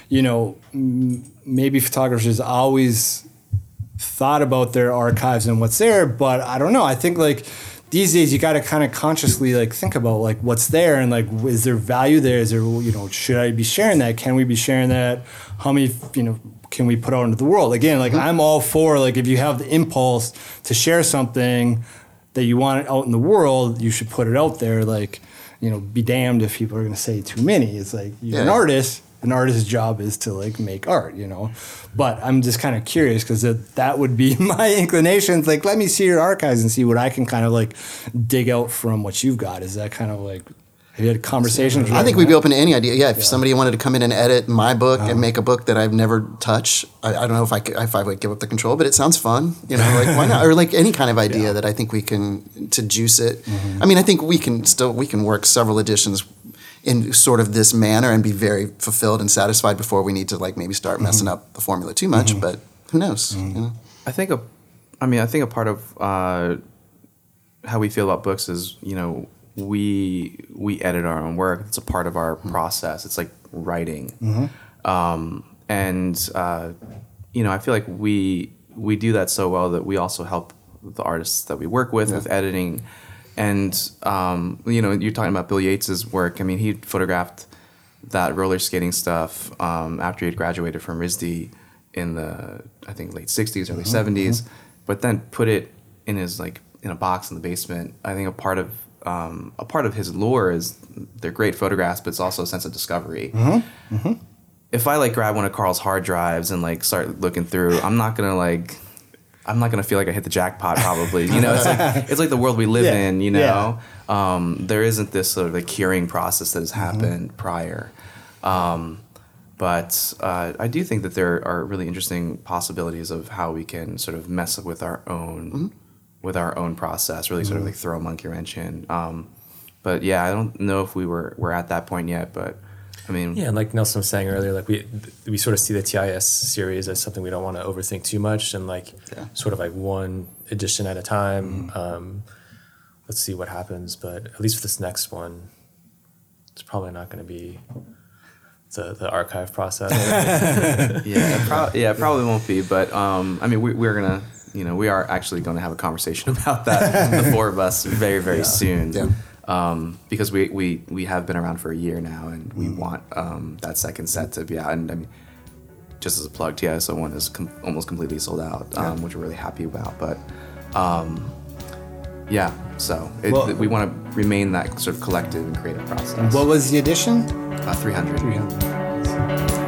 you know, m- maybe photographers always thought about their archives and what's there, but I don't know. I think like these days you got to kind of consciously like think about like what's there and like is there value there? Is there you know should i be sharing that? Can we be sharing that? How many you know can we put out into the world? Again like mm-hmm. i'm all for like if you have the impulse to share something that you want it out in the world you should put it out there like you know be damned if people are going to say too many. It's like you're an artist an artist's job is to like make art you know but i'm just kind of curious because that, that would be my inclination It's like let me see your archives and see what i can kind of like dig out from what you've got is that kind of like have you had conversations I think we'd be open to any idea. Yeah, if somebody wanted to come in and edit my book and uh-huh. make a book that I've never touched, I, I don't know if I could, if I would give up the control, but it sounds fun. You know, like why not? Or like any kind of idea that I think we can to juice it. Mm-hmm. I mean, I think we can still we can work several editions in sort of this manner and be very fulfilled and satisfied before we need to like maybe start messing up the formula too much. But who knows? You know? I think a, I mean, I think a part of uh, how we feel about books is, you know, we we edit our own work. It's a part of our process. It's like writing, um, and uh, you know, I feel like we we do that so well that we also help the artists that we work with with editing. And um, you know, you're talking about Bill Yates's work. I mean, he photographed that roller skating stuff um, after he had graduated from RISD in the I think late '60s, early '70s, but then put it in his like in a box in the basement. I think a part of um, a part of his lore is they're great photographs, but it's also a sense of discovery. If I like grab one of Carl's hard drives and like start looking through, I'm not gonna like. I'm not gonna feel like I hit the jackpot. Probably, you know, it's like it's like the world we live Yeah, in. You yeah. know, um, there isn't this sort of a curing process that has happened prior. Um, but uh, I do think that there are really interesting possibilities of how we can sort of mess with our own with our own process, really sort of like throw a monkey wrench in. Um, but yeah, I don't know if we were we're at that point yet. But I mean, Yeah, and like Nelson was saying earlier, like we we sort of see the TIS series as something we don't want to overthink too much, and like sort of like one edition at a time. Um, let's see what happens, but at least for this next one, it's probably not going to be the the archive process. yeah, it yeah, it probably won't be. But um, I mean, we, we're gonna, you know, we are actually going to have a conversation about that, the four of us, very, very soon. Yeah. Um, because we, we we have been around for a year now, and we want um, that second set to be out. And I mean, just as a plug, TISO one is com- almost completely sold out, um, which we're really happy about. But um, yeah, so it, Well- we want to remain that sort of collective and creative process. what was the edition uh, 300. 300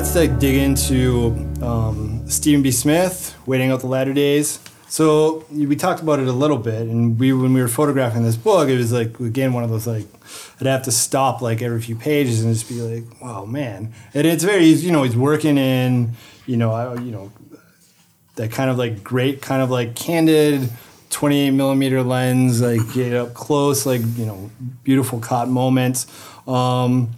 let's like dig into um, Stephen B. Smith, Waiting Out the Latter Days. So we talked about it a little bit, and we when we were photographing this book, it was like again one of those like I'd have to stop like every few pages and just be like, "Wow, man!" And it's very you know he's working in you know I, you know that kind of like great kind of like candid 28 millimeter lens like get up close like you know beautiful caught moments um,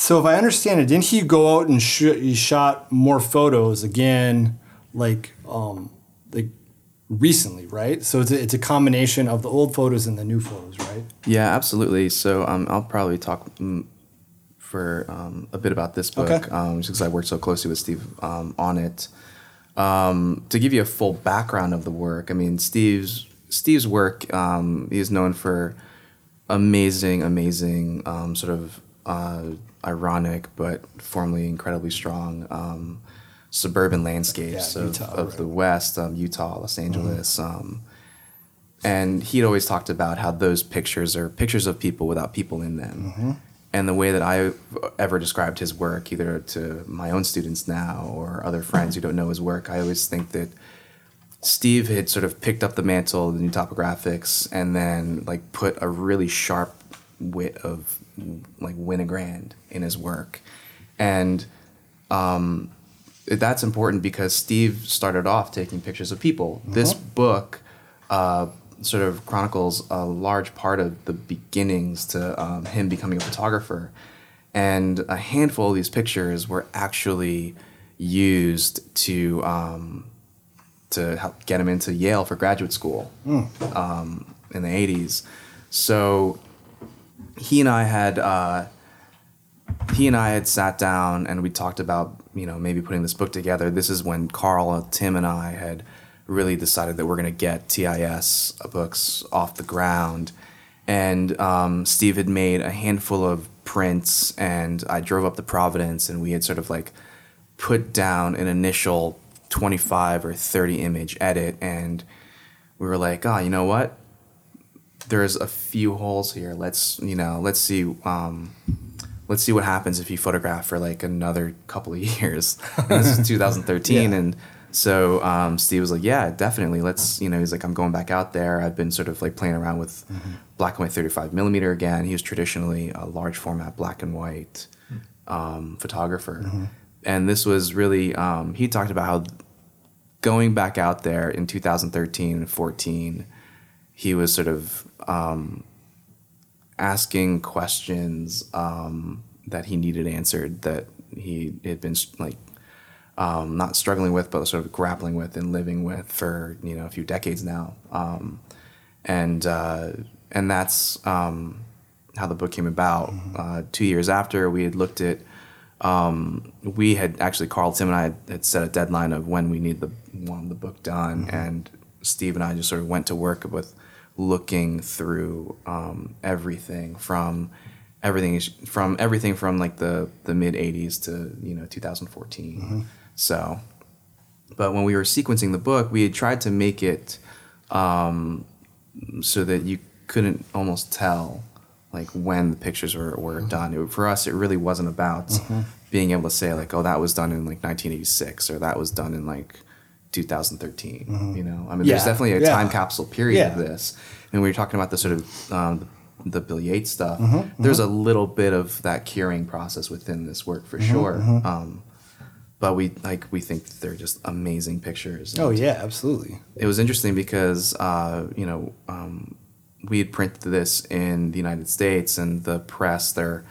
so if I understand it, didn't he go out and sh- he shot more photos again, like um, like recently, right? So it's a, it's a combination of the old photos and the new photos, right? Yeah, absolutely. So um, I'll probably talk mm, for um, a bit about this book, Okay. um, just because I worked so closely with Steve um, on it. Um, to give you a full background of the work, I mean, Steve's Steve's work um, he is known for amazing, amazing, um, sort of uh, ironic but formally incredibly strong um, suburban landscapes Yeah, of, Utah, of right. Mm-hmm. the West, um, Utah, Los Angeles. Um, and he'd always talked about how those pictures are pictures of people without people in them. Mm-hmm. And the way that I ever described his work, either to my own students now or other friends who don't know his work, I always think that Steve had sort of picked up the mantle of the new topographics and then like put a really sharp wit of like Winogrand in his work. And um, that's important because Steve started off taking pictures of people. This book uh, sort of chronicles a large part of the beginnings to um, him becoming a photographer. And a handful of these pictures were actually used to um, to help get him into Yale for graduate school um, in the 80s. So he and I had uh, he and I had sat down and we talked about you know maybe putting this book together. This is when Carl, Tim, and I had really decided that we're going to get TIS books off the ground. And um, Steve had made a handful of prints, and I drove up to Providence, and we had sort of like put down an initial 25 or 30 image edit, and we were like, oh, you know what? There's a few holes here. Let's you know, let's see. Um, let's see what happens if you photograph for like another couple of years. And this is 2013, and so um, Steve was like, "Yeah, definitely. Let's." You know, he's like, "I'm going back out there. I've been sort of like playing around with black and white 35 millimeter again." He was traditionally a large format black and white um, photographer, and this was really. Um, he talked about how going back out there in 2013 and 14, he was sort of um, asking questions um, that he needed answered that he had been like um, not struggling with, but sort of grappling with and living with for you know a few decades now. Um, and uh, and that's um, how the book came about. Uh, two years after we had looked at, um, we had actually Carl, Tim, and I had, had set a deadline of when we need the the book done, and Steve and I just sort of went to work with looking through um, everything from everything from everything from like the the mid 80s to you know 2014 so but when we were sequencing the book we had tried to make it um, so that you couldn't almost tell like when the pictures were, were done. It, for us it really wasn't about being able to say like oh that was done in like 1986 or that was done in like 2013 you know i mean Yeah, there's definitely a yeah. time capsule period of this and we were talking about the sort of um, the Bill Yates stuff. Mm-hmm, There's a little bit of that curing process within this work for Mm-hmm, sure. Um, but we like we think they're just amazing pictures. Oh yeah, absolutely. it was interesting because uh, you know um, we had printed this in the United States, and the press, they're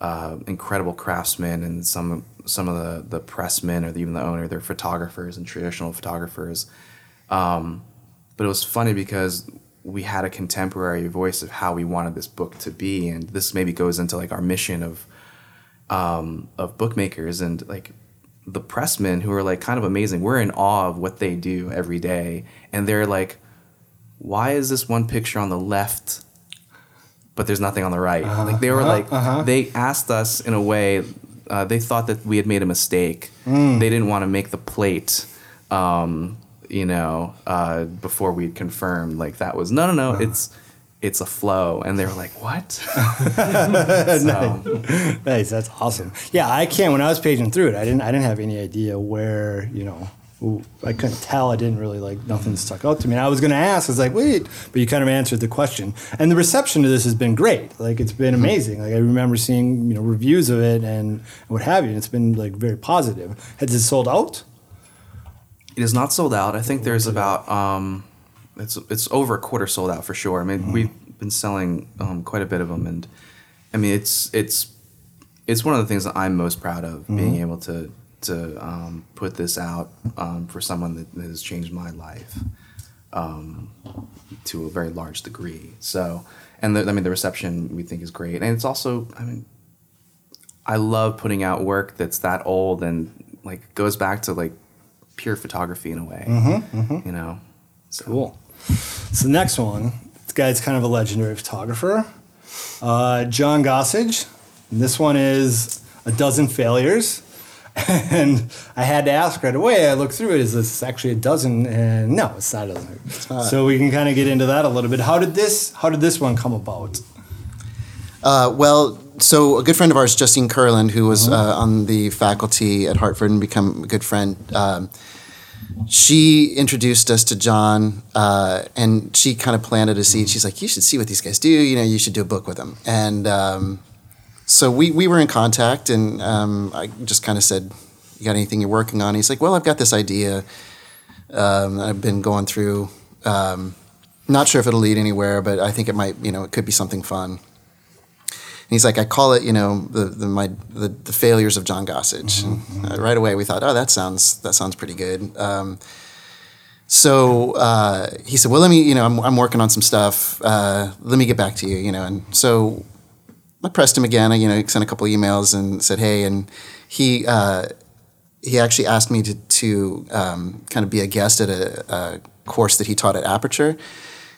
uh, incredible craftsmen, and some some of the the pressmen or even the owner, they're photographers and traditional photographers. Um, but it was funny because we had a contemporary voice of how we wanted this book to be, and this maybe goes into like our mission of um, of bookmakers and like the pressmen who are like kind of amazing. We're in awe of what they do every day, and they're like, "Why is this one picture on the left, but there's nothing on the right?" like they were like, they asked us in a way. Uh, they thought that we had made a mistake. They didn't want to make the plate. Um, you know, uh, before we confirmed, like that was no, no, no. It's it's a flow, and they were like, "What?" so, Nice, that's awesome. Yeah, I can't. When I was paging through it, I didn't. I didn't have any idea where you know. I couldn't tell. I didn't really like nothing stuck out to me. And I was going to ask. I was like, wait, but you kind of answered the question. And the reception to this has been great. Like it's been amazing. Like I remember seeing you know reviews of it and what have you. And it's been like very positive. Has it sold out? It is not sold out. I think there's about um, it's it's over a quarter sold out for sure. I mean, we've been selling um, quite a bit of them, and I mean, it's it's it's one of the things that I'm most proud of being able to to um, put this out um, for someone that has changed my life um, to a very large degree. So, and the, I mean, the reception we think is great, and it's also, I mean, I love putting out work that's that old and like goes back to like pure photography in a way. You know, so Cool. So the next one, this guy's kind of a legendary photographer, uh, John Gossage. And this one is a dozen failures, and I had to ask right away. I looked through it. Is this actually a dozen? And no, it's not a dozen. So we can kind of get into that a little bit. How did this? How did this one come about? Uh, well, so a good friend of ours, Justine Kurland, who was uh, on the faculty at Hartford and become a good friend, um, she introduced us to John, uh, and she kind of planted a seed. She's like, "You should see what these guys do. You know, you should do a book with them." And um, so we we were in contact, and um, I just kind of said, "You got anything you're working on?" He's like, "Well, I've got this idea. Um, I've been going through." Um, Not sure if it'll lead anywhere, but I think it might. You know, it could be something fun. And he's like, I call it, you know, the the my the, the failures of John Gossage. And, uh, right away, we thought, oh, that sounds that sounds pretty good. Um, so uh, he said, well, let me, you know, I'm, I'm working on some stuff. Uh, let me get back to you, you know. And so I pressed him again. I, you know, sent a couple emails and said, hey, and he uh, he actually asked me to to um, kind of be a guest at a, a course that he taught at Aperture.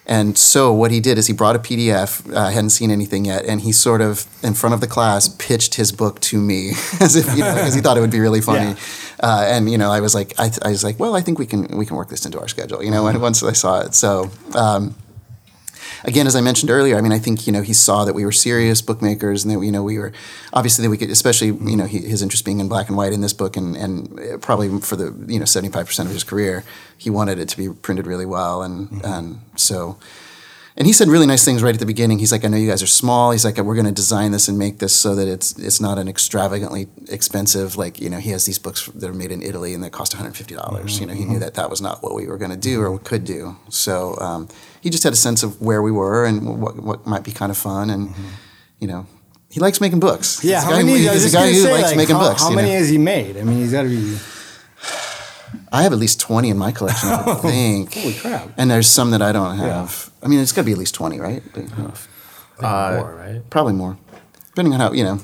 And so what he did is he brought a PDF. I uh, hadn't seen anything yet, and he sort of in front of the class pitched his book to me as if you know because he thought it would be really funny. Yeah. Uh, and you know, I was like, I, I, was like, well, I think we can we can work this into our schedule. You know, once I saw it, so. Um, again, as I mentioned earlier, I mean, I think you know he saw that we were serious bookmakers, and that you know we were obviously that we could, especially you know he, his interest being in black and white in this book, and and probably for the you know seventy five percent of his career, he wanted it to be printed really well, and mm-hmm. and so and he said really nice things right at the beginning. He's like, I know you guys are small. He's like, we're going to design this and make this so that it's it's not an extravagantly expensive. Like you know, he has these books that are made in Italy and they cost 150 dollars. Mm-hmm. You know, he knew that that was not what we were going to do or could do. So um, he just had a sense of where we were and what what might be kind of fun and mm-hmm. you know. He likes making books. Yeah, he's how many? He's a guy who likes like, making how, books. How many know? has he made? I mean, he's got to be. I have at least 20 in my collection, I Oh, think. Holy crap. And there's some that I don't have. I mean, it's got to be at least 20, right? Uh, more, right? Probably more. Depending on how, you know.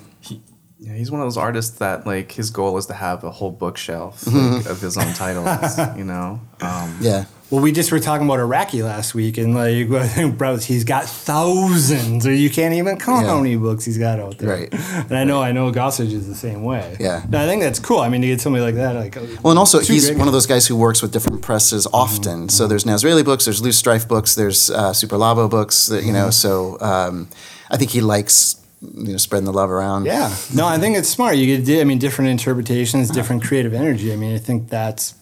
Yeah, he's one of those artists that like his goal is to have a whole bookshelf Mm-hmm. like, of his own titles. you know, um, Yeah. Well, we just were talking about Araki last week, and like, bro, he's got thousands, or you can't even count Yeah. how many books he's got out there. Right. And I know, I know, Gossage is the same way. Yeah. No, I think that's cool. I mean, to get somebody like that, like. Well, and also he's one of those guys who works with different presses often. So there's Nazraeli books, there's Loosestrife books, there's uh, Super Labo books. That, you know, so um, I think he likes you know spreading the love around. Yeah. No, I think it's smart. You get, I mean, different interpretations, different creative energy. I mean, I think that's,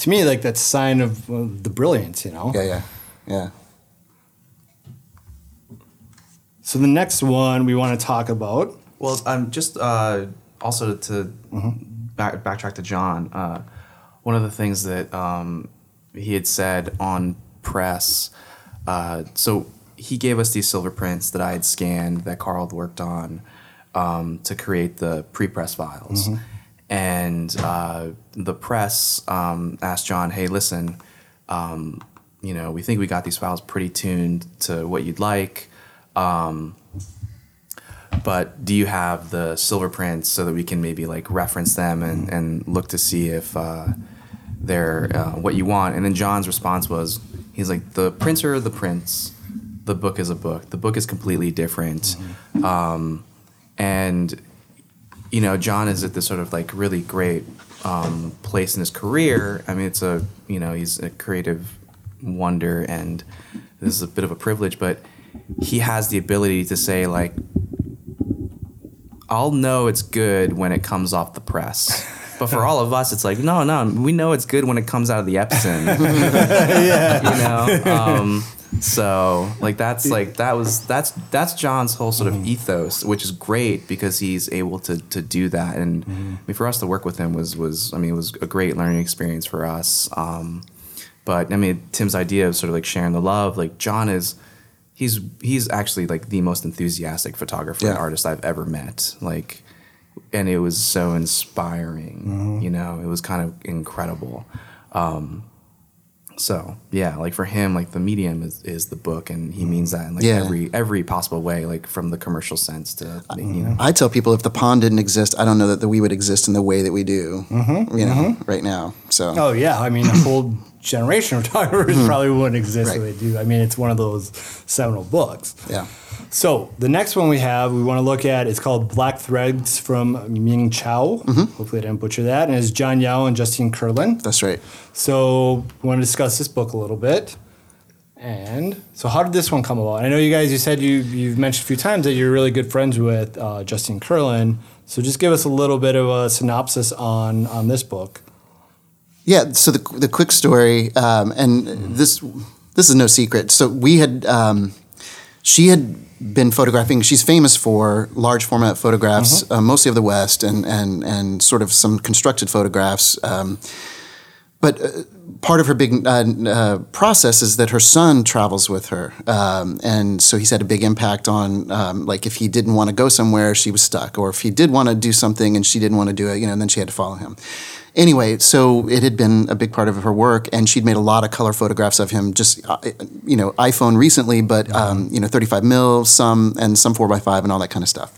to me, like that's a sign of uh, the brilliance. You know. Yeah. Yeah. Yeah. So the next one we want to talk about. Well, I'm just uh, also to Mm-hmm. back, backtrack to John. Uh, one of the things that um, he had said on press. Uh, so he gave us these silver prints that I had scanned that Carl had worked on um, to create the pre-press files. Mm-hmm. And uh, the press um, asked John, "Hey, listen, um, you know, we think we got these files pretty tuned to what you'd like." Um, but do you have the silver prints so that we can maybe like reference them and, and look to see if uh, they're uh, what you want? And then john's response was he's like the prints are the prints the book is a book. The book is completely different. Um, and you know john is at this sort of like really great um, place in his career i mean it's a you know he's a creative wonder and this is a bit of a privilege but he has the ability to say like I'll know it's good when it comes off the press. But for all of us, it's like, no, no, we know it's good when it comes out of the Epson. yeah. You know? Um, so like that's like that was that's that's John's whole sort of ethos, which is great because he's able to to do that. And I mean for us to work with him was was I mean it was a great learning experience for us. Um, but I mean Tim's idea of sort of like sharing the love, like John is he's he's actually like the most enthusiastic photographer and artist I've ever met. Like, and it was so inspiring. You know, it was kind of incredible. Um, so yeah, like for him, like the medium is, is the book, and he means that in like Yeah. every every possible way, like from the commercial sense to uh, you know. I tell people if the pond didn't exist, I don't know that we would exist in the way that we do. Mm-hmm, you know, mm-hmm. right now. So Oh yeah, I mean, a whole generation of photographers mm-hmm. probably wouldn't exist the Right. way they do. I mean, it's one of those seminal books. yeah. So the next one we have, we want to look at, is called Black Threads from Ming Chao. Hopefully I didn't butcher that. And it's John Yau and Justine Kurland. That's right. So we want to discuss this book a little bit. And so how did this one come about? I know you guys, you said you, you've mentioned a few times that you're really good friends with uh, Justine Kurland. So just give us a little bit of a synopsis on, on this book. Yeah. So the the quick story, um, and this this is no secret. So we had um, she had been photographing. She's famous for large format photographs, uh, mostly of the West, and and and sort of some constructed photographs. Um, but uh, part of her big uh, uh, process is that her son travels with her, um, and so he's had a big impact on um, like if he didn't want to go somewhere, she was stuck, or if he did want to do something and she didn't want to do it, you know, and then she had to follow him. Anyway, so it had been a big part of her work, and she'd made a lot of color photographs of him. Just uh, you know, iPhone recently, but um, you know, 35 mil, some and some four x five, and all that kind of stuff.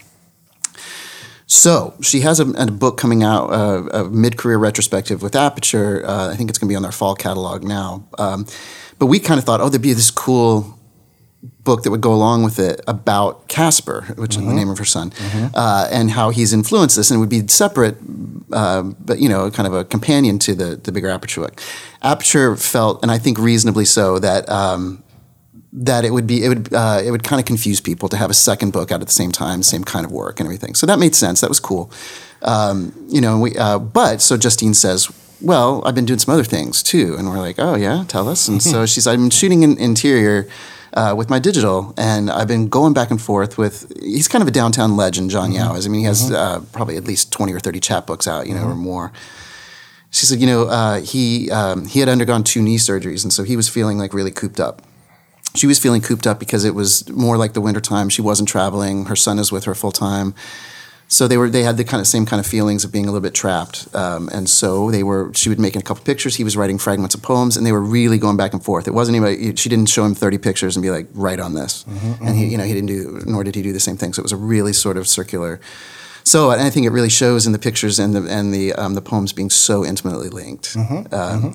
So she has a, a book coming out, uh, a mid-career retrospective with Aperture. Uh, I think it's going to be on their fall catalog now. Um, but we kind of thought, oh, there'd be this cool book that would go along with it about Casper, which is the name of her son, uh, and how he's influenced this, and it would be separate, uh, but you know, kind of a companion to the the bigger Aperture book. Aperture felt, and I think reasonably so, that. Um, that it would be it would uh, it would kind of confuse people to have a second book out at the same time, same kind of work and everything. So that made sense. That was cool. Um, you know, we uh, but so Justine says, "Well, I've been doing some other things too," and we're like, "Oh yeah, tell us." And so she's, "I'm shooting in interior." Uh, with my digital, and I've been going back and forth with. He's kind of a downtown legend, John Yau is. I mean, he has uh, probably at least twenty or thirty chapbooks out, you know, or more. She said, you know, uh, he um, he had undergone two knee surgeries, and so he was feeling like really cooped up she was feeling cooped up because it was more like the wintertime. She wasn't traveling. Her son is with her full time. So they were they had the kind of same kind of feelings of being a little bit trapped. Um, and so they were she would make a couple pictures. He was writing fragments of poems, and they were really going back and forth. It wasn't anybody. She didn't show him thirty pictures and be like, write on this. And he you know he didn't do nor did he do the same thing. So it was a really sort of circular. So and I think it really shows in the pictures and the and the um, the poems being so intimately linked. Um,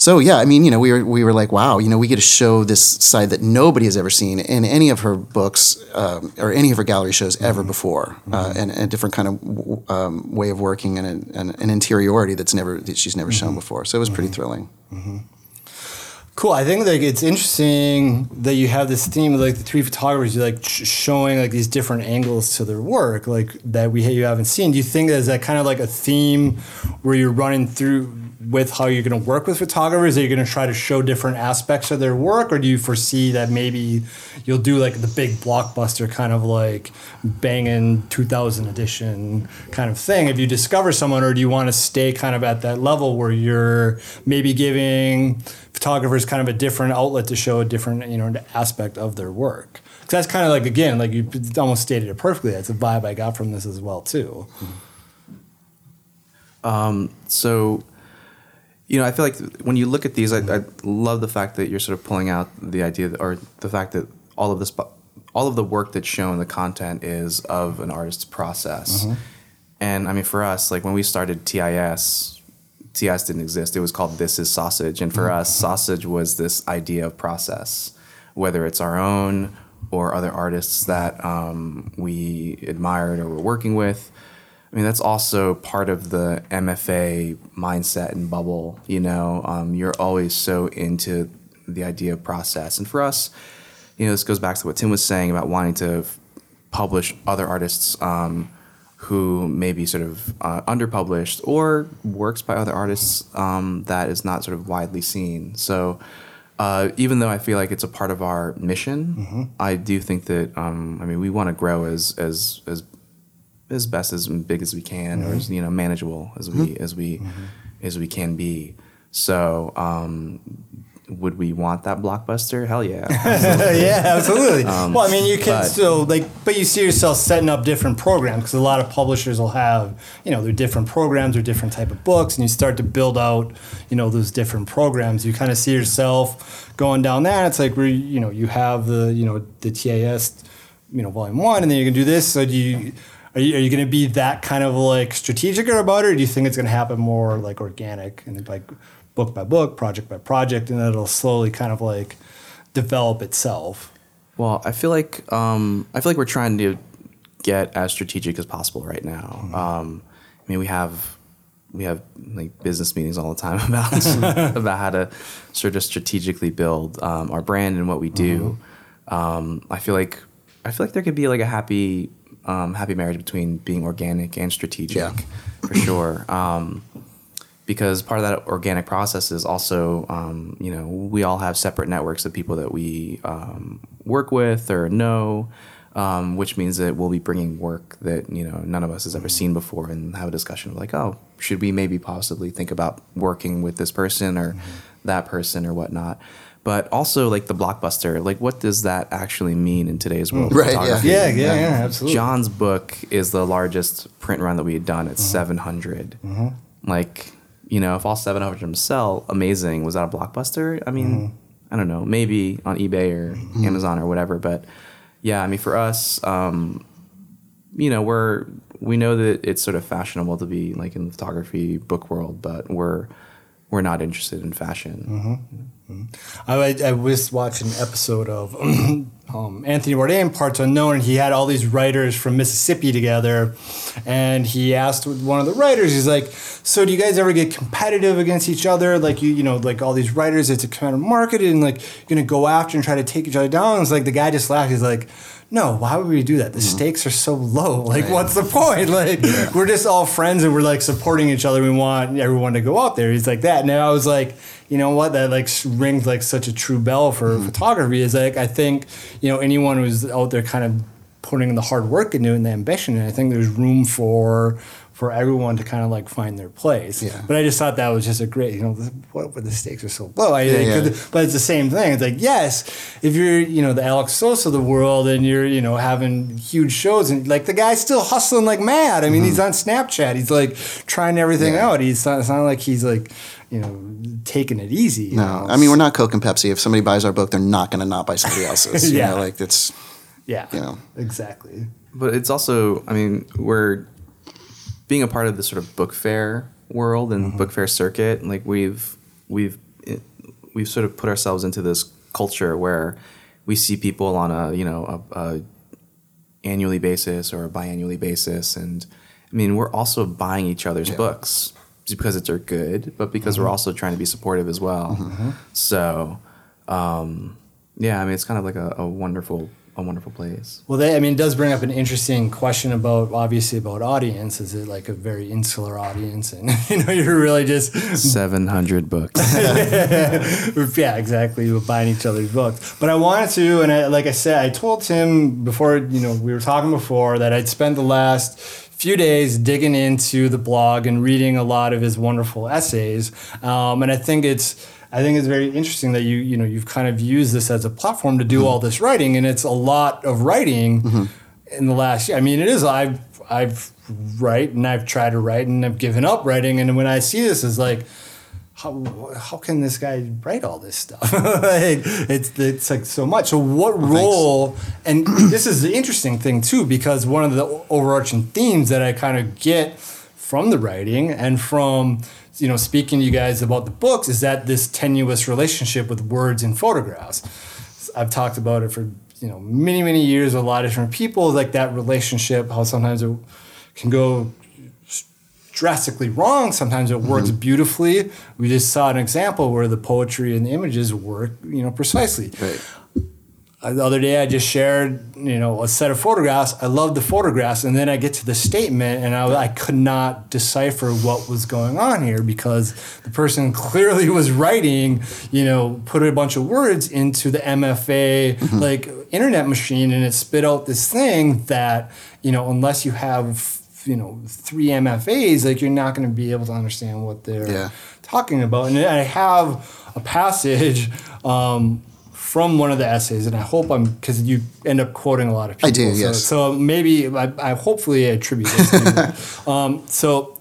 so yeah, I mean, you know, we were we were like, wow, you know, we get to show this side that nobody has ever seen in any of her books um, or any of her gallery shows ever before, uh, and, and a different kind of um, way of working and, a, and an interiority that's never that she's never shown before. So it was pretty thrilling. Cool. I think like it's interesting that you have this theme of like the three photographers, you like sh- showing like these different angles to their work, like that we you haven't seen. Do you think that is that kind of like a theme where you're running through with how you're going to work with photographers? Are you going to try to show different aspects of their work, or do you foresee that maybe you'll do like the big blockbuster kind of like banging 2000 edition kind of thing if you discover someone, or do you want to stay kind of at that level where you're maybe giving photographers kind of a different outlet to show a different you know aspect of their work? 'Cause that's kind of like again, like you almost stated it perfectly. That's a vibe I got from this as well too. Um, so, you know, I feel like when you look at these, I, I love the fact that you're sort of pulling out the idea, that, or the fact that all of this, all of the work that's shown, the content is of an artist's process. Mm-hmm. And I mean, for us, like when we started TIS, TIS didn't exist. It was called This Is Sausage, and for us, sausage was this idea of process, whether it's our own or other artists that um, we admired or were working with. I mean, that's also part of the MFA mindset and bubble. You know, um, you're always so into the idea of process. And for us, you know, this goes back to what Tim was saying about wanting to f- publish other artists um, who may be sort of uh, underpublished or works by other artists um, that is not sort of widely seen. So, uh, even though I feel like it's a part of our mission, I do think that um, I mean we want to grow as as as as best as big as we can or as you know manageable as we as we as we can be. So um, would we want that blockbuster? Hell yeah. yeah, absolutely. Um, well, I mean, you can but- still like, but you see yourself setting up different programs because a lot of publishers will have, you know, their different programs or different type of books, and you start to build out, you know, those different programs. You kind of see yourself going down that. It's like where you know you have the you know the TIS, you know, volume one, and then you can do this. So do you. Are you, are you going to be that kind of like strategic about it, or do you think it's going to happen more like organic and like book by book, project by project, and it'll slowly kind of like develop itself? Well, I feel like um, I feel like we're trying to get as strategic as possible right now. Um, I mean, we have we have like business meetings all the time about about how to sort of strategically build um, our brand and what we do. Um, I feel like I feel like there could be like a happy um, happy marriage between being organic and strategic Yeah. for sure. Because part of that organic process is also, um, you know, we all have separate networks of people that we um, work with or know. um, which means that we'll be bringing work that you know none of us has ever seen before and have a discussion of like, oh, should we maybe possibly think about working with this person or that person or whatnot. But also like the blockbuster, like what does that actually mean in today's world? Right, yeah. Yeah, yeah, yeah, absolutely. John's book is the largest print run that we had done. It's 700. Like, you know, if all 700 of them sell, amazing. Was that a blockbuster? I mean, mm-hmm. I don't know. Maybe on eBay or mm-hmm. Amazon or whatever. But yeah, I mean, for us, um, you know, we're we know that it's sort of fashionable to be like in the photography book world, but we're we're not interested in fashion. Mm-hmm. I, I was watching an episode of um, Anthony Bourdain, Parts Unknown, and he had all these writers from Mississippi together. And he asked one of the writers, he's like, So do you guys ever get competitive against each other? Like, you you know, like all these writers, it's a kind of market, and like, you're to go after and try to take each other down. And it's like, the guy just laughed. He's like, no, why would we do that? The stakes are so low. Like, what's the point? Like, we're just all friends and we're like supporting each other. We want everyone to go out there. He's like that. And I was like, you know what? That like rings like such a true bell for photography. Is like I think you know anyone who's out there kind of putting the hard work into it and the ambition. And I think there's room for for everyone to kind of like find their place. Yeah. But I just thought that was just a great, you know, the, what the stakes are so low. I yeah. but it's the same thing. It's like yes, if you're you know the Alec Soth of the world and you're you know having huge shows and like the guy's still hustling like mad. I mean, mm-hmm. he's on Snapchat. He's like trying everything out. He's not, it's not like he's like you know taking it easy. No, know? I mean we're not Coke and Pepsi. If somebody buys our book, they're not going to not buy somebody else's. Yeah. You know, like it's yeah, you know. exactly. But it's also, I mean, we're being a part of the sort of book fair world and mm-hmm. book fair circuit. Like we've we've it, we've sort of put ourselves into this culture where we see people on a you know a, a annually basis or a biannually basis, and I mean we're also buying each other's books just because it's are good, but because we're also trying to be supportive as well. So. Um, yeah, I mean, it's kind of like a, a wonderful, a wonderful place. Well, they, I mean, it does bring up an interesting question about obviously about audience. Is it like a very insular audience, and you know, you're really just 700 books. yeah, exactly. We're buying each other's books. But I wanted to, and I, like I said, I told Tim before, you know, we were talking before that I'd spent the last few days digging into the blog and reading a lot of his wonderful essays. Um, and I think it's, I think it's very interesting that you, you know, you've kind of used this as a platform to do all this writing, and it's a lot of writing in the last year. I mean, it is. I've, I've write and I've tried to write and I've given up writing, and when I see this, is like how how can this guy write all this stuff? like, it's it's like so much. So what role? And this is the interesting thing too, because one of the overarching themes that I kind of get from the writing and from you know speaking to you guys about the books is that this tenuous relationship with words and photographs. I've talked about it for you know many many years with a lot of different people, like that relationship, how sometimes it can go drastically wrong. Sometimes it works beautifully. We just saw an example where the poetry and the images work, you know, precisely. Right. Uh, The other day, I just shared, you know, a set of photographs. I love the photographs, and then I get to the statement, and I, I could not decipher what was going on here because the person clearly was writing, you know, put a bunch of words into the MFA like internet machine, and it spit out this thing that, you know, unless you have, you know, three MFAs, like you're not going to be able to understand what they're Yeah. talking about. And I have a passage um, from one of the essays, and I hope I'm because you end up quoting a lot of people. I do, so, yes. So maybe I, I hopefully attribute this. to um, so.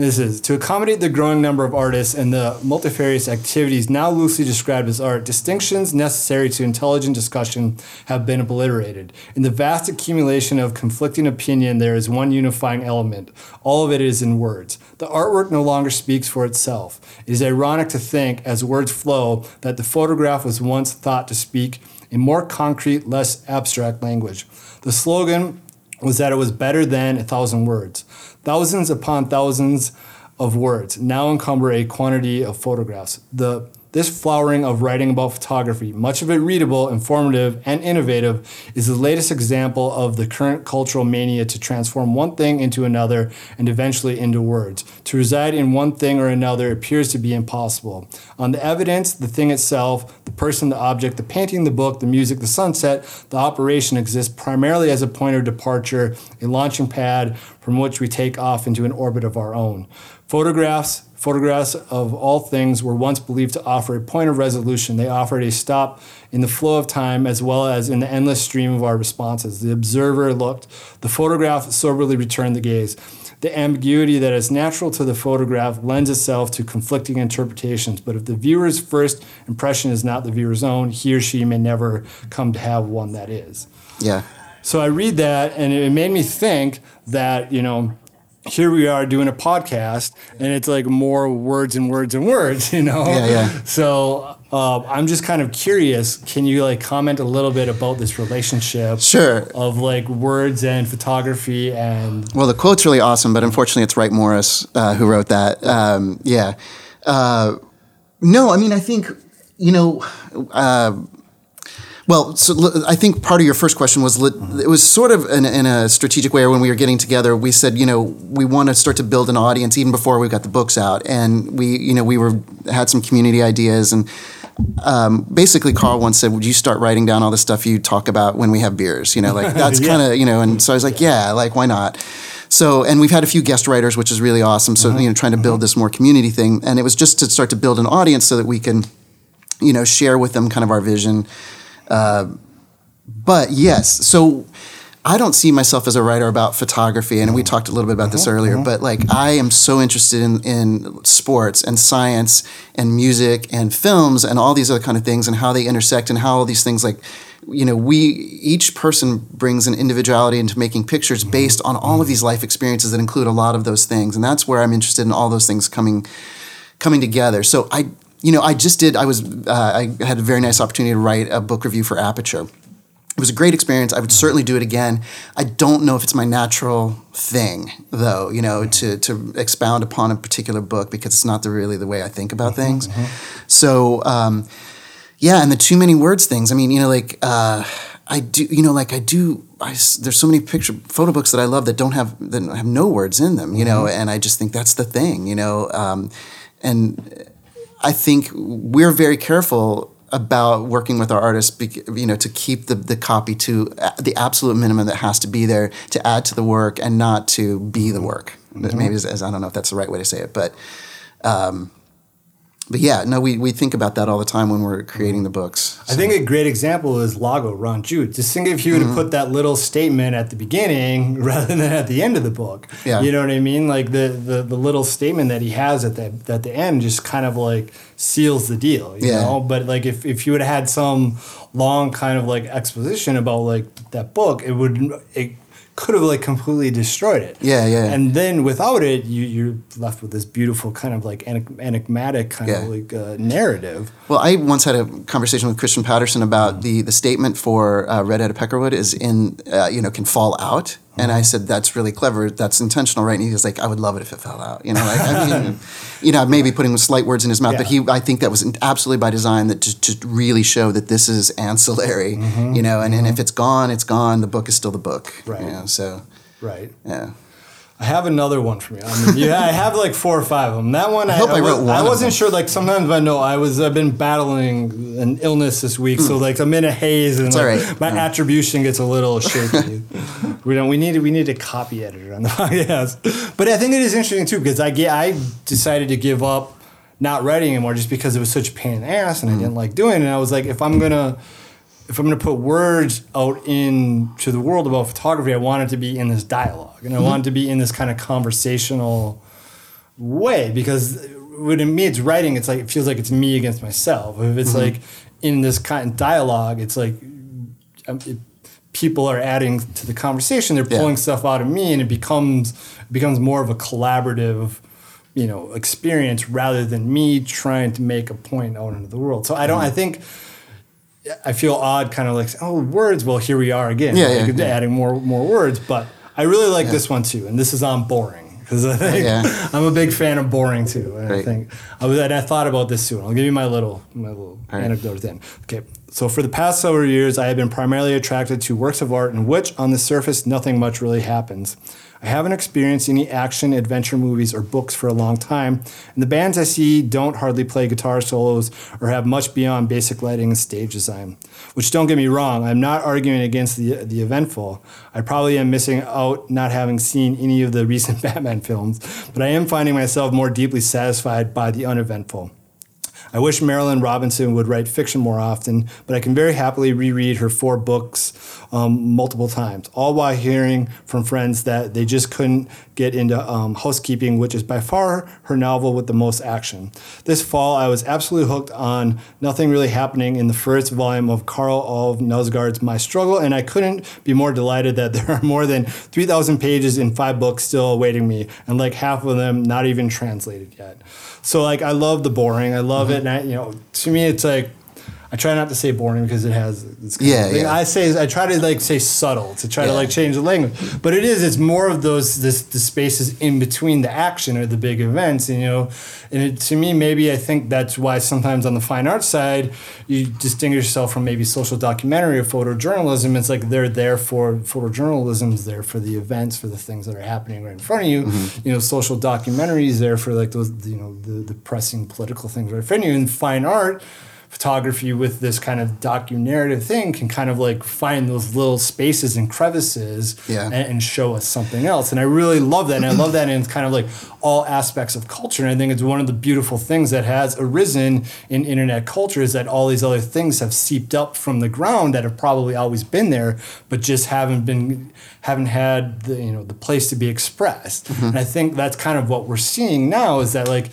This is to accommodate the growing number of artists and the multifarious activities now loosely described as art. Distinctions necessary to intelligent discussion have been obliterated. In the vast accumulation of conflicting opinion, there is one unifying element. All of it is in words. The artwork no longer speaks for itself. It is ironic to think, as words flow, that the photograph was once thought to speak in more concrete, less abstract language. The slogan was that it was better than a thousand words. Thousands upon thousands of words now encumber a quantity of photographs. The This flowering of writing about photography, much of it readable, informative, and innovative, is the latest example of the current cultural mania to transform one thing into another and eventually into words. To reside in one thing or another appears to be impossible. On the evidence, the thing itself, the person, the object, the painting, the book, the music, the sunset, the operation exists primarily as a point of departure, a launching pad from which we take off into an orbit of our own. Photographs, photographs of all things were once believed to offer a point of resolution. They offered a stop in the flow of time as well as in the endless stream of our responses. The observer looked, the photograph soberly returned the gaze. The ambiguity that is natural to the photograph lends itself to conflicting interpretations, but if the viewer's first impression is not the viewer's own, he or she may never come to have one that is. Yeah. So I read that and it made me think that, you know, here we are doing a podcast and it's like more words and words and words, you know? Yeah, yeah. So uh, I'm just kind of curious. Can you like comment a little bit about this relationship? Sure. Of like words and photography and. Well, the quote's really awesome, but unfortunately, it's Wright Morris uh, who wrote that. Um, yeah. Uh, no, I mean, I think, you know, uh, well, so I think part of your first question was mm-hmm. it was sort of in, in a strategic way. When we were getting together, we said, you know, we want to start to build an audience even before we got the books out, and we, you know, we were had some community ideas, and um, basically, Carl once said, "Would you start writing down all the stuff you talk about when we have beers?" You know, like that's Yeah. kind of you know, and so I was like, yeah, like why not? So, and we've had a few guest writers, which is really awesome. So, mm-hmm. you know, trying to build mm-hmm. this more community thing, and it was just to start to build an audience so that we can, you know, share with them kind of our vision. Uh, but yes, so I don't see myself as a writer about photography, and we mm-hmm. talked a little bit about this mm-hmm. earlier. Mm-hmm. But like, I am so interested in in sports and science and music and films and all these other kind of things and how they intersect and how all these things like. You know, we each person brings an individuality into making pictures based on all of these life experiences that include a lot of those things, and that's where I'm interested in all those things coming coming together. So I, you know, I just did. I was uh, I had a very nice opportunity to write a book review for Aperture. It was a great experience. I would certainly do it again. I don't know if it's my natural thing, though. You know, to to expound upon a particular book because it's not the, really the way I think about things. So. Um, yeah, and the too many words things. I mean, you know, like uh, I do, you know, like I do. I there's so many picture photo books that I love that don't have that have no words in them. You know, and I just think that's the thing. You know, um, and I think we're very careful about working with our artists, you know, to keep the, the copy to the absolute minimum that has to be there to add to the work and not to be the work. Maybe as, as I don't know if that's the right way to say it, but um, but yeah, no, we, we think about that all the time when we're creating the books. I think a great example is Lago, Ron Jude. Just think if you Mm-hmm. would have put that little statement at the beginning rather than at the end of the book. Yeah. You know what I mean? Like the, the, the little statement that he has at the at the end just kind of like seals the deal. You Yeah. know? But like if, if you would have had some long kind of like exposition about like that book, it would it could have like completely destroyed it. Yeah, yeah. And then without it, you you're left with this beautiful kind of like enigmatic kind Yeah. of like uh, narrative. Well, I once had a conversation with Christian Patterson about the the statement for uh, Redheaded Peckerwood is in uh, you know can fall out, and I said that's really clever, that's intentional, right? And he was like, I would love it if it fell out, you know, like I mean, you know, maybe putting slight words in his mouth, but he I think that was absolutely by design that to, to really show that this is ancillary, mm-hmm. you know, and, and if mm-hmm. it's gone, it's gone. The book is still the book, Right. You know, so Right. yeah. I have another one for you. I mean, yeah, I have like four or five of them. That one, I, hope I was, wrote one I wasn't sure. Like sometimes I know I was. I've been battling an illness this week, so like I'm in a haze, and Hmm. like, right. my attribution gets a little shaky. we don't. We need. We need a copy editor on the podcast. But I think it is interesting too because I get. I decided to give up not writing anymore just because it was such a pain in the ass and I Hmm. didn't like doing it. And I was like, if I'm gonna if I'm going to put words out into the world about photography, I want it to be in this dialogue, and I want it to be in this kind of conversational way because when me it's writing, it's like it feels like it's me against myself. If it's like in this kind of dialogue, it's like um, it, people are adding to the conversation. They're Yeah. pulling stuff out of me, and it becomes it becomes more of a collaborative, you know, experience rather than me trying to make a point out into the world. So I don't. I think. I feel odd, kind of like, oh, words. Well, here we are again, Yeah, like, yeah, yeah. adding more more words. But I really like this one too, and this is on boring. because I think Yeah. I'm a big fan of boring too. And I think I was, and I thought about this too. I'll give you my little my little right. anecdote at the end. Okay. So for the past several years, I have been primarily attracted to works of art in which, on the surface, nothing much really happens. I haven't experienced any action adventure movies or books for a long time, and the bands I see don't hardly play guitar solos or have much beyond basic lighting and stage design. Which don't get me wrong, I'm not arguing against the the eventful. I probably am missing out not having seen any of the recent Batman films, but I am finding myself more deeply satisfied by the uneventful. I wish Marilynne Robinson would write fiction more often, but I can very happily reread her four books um, multiple times, all while hearing from friends that they just couldn't get into um, housekeeping, which is by far her novel with the most action. This fall, I was absolutely hooked on Nothing Really Happening in the first volume of Karl Ove Knausgaard's My Struggle, and I couldn't be more delighted that there are more than 3,000 pages in five books still awaiting me, and like half of them not even translated yet. So like I love the boring, I love mm-hmm. it, and I, you know, to me it's like I try not to say boring because it has. It's kind Yeah, of, yeah. I say I try to like say subtle to try to like change the language, but it is. It's more of those this the spaces in between the action or the big events, and you know, and it, to me maybe I think that's why sometimes on the fine arts side you distinguish yourself from maybe social documentary or photojournalism. It's like they're there for photojournalism is there for the events for the things that are happening right in front of you. Mm-hmm. You know, social documentary is there for like those you know the the pressing political things right in front of you, and fine art photography with this kind of docu-narrative thing can kind of like find those little spaces and crevices Yeah. and, and show us something else. And I really love that. And I love that in kind of like all aspects of culture. And I think it's one of the beautiful things that has arisen in internet culture is that all these other things have seeped up from the ground that have probably always been there, but just haven't been haven't had the you know the place to be expressed. Mm-hmm. And I think that's kind of what we're seeing now is that like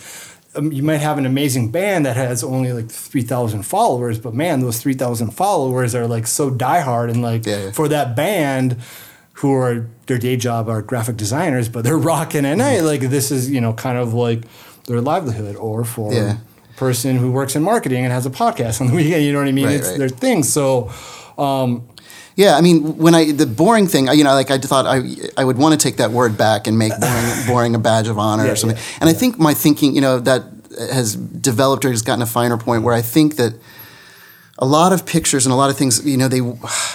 um, you might have an amazing band that has only like 3,000 followers, but man, those 3,000 followers are like so diehard. And like Yeah, yeah. for that band who are their day job are graphic designers, but they're rocking at night, like this is, you know, kind of like their livelihood. Or for Yeah. a person who works in marketing and has a podcast on the weekend, you know what I mean? Right, it's right. their thing. So, Yeah, I mean, when I the boring thing, you know, like I thought I I would want to take that word back and make boring, boring a badge of honor Yeah, or something. yeah, and I think my thinking, you know, that has developed or has gotten a finer point where I think that a lot of pictures and a lot of things, you know, they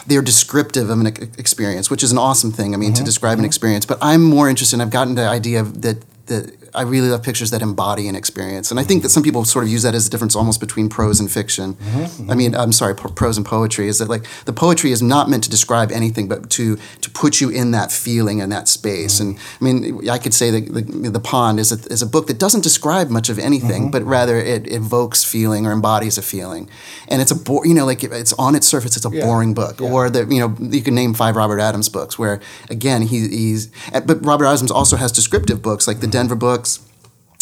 they're descriptive of an experience, which is an awesome thing. I mean, to mm-hmm. describe an mm-hmm. experience. But I'm more interested. I've gotten the idea of that that I really love pictures that embody an experience, and I think that some people sort of use that as a difference almost between prose and fiction. Mm-hmm, I mean, mm-hmm. I'm sorry, pro- prose and poetry is that like the poetry is not meant to describe anything, but to to put you in that feeling and that space. Mm-hmm. And I mean, I could say that the, the Pond is a, is a book that doesn't describe much of anything, but rather it evokes feeling or embodies a feeling, and it's a bo- you know like it's on its surface, it's a Yeah. boring book. Yeah. Or that you know you can name five Robert Adams books where again he, he's eh, but Robert Adams also has descriptive books like the Denver books.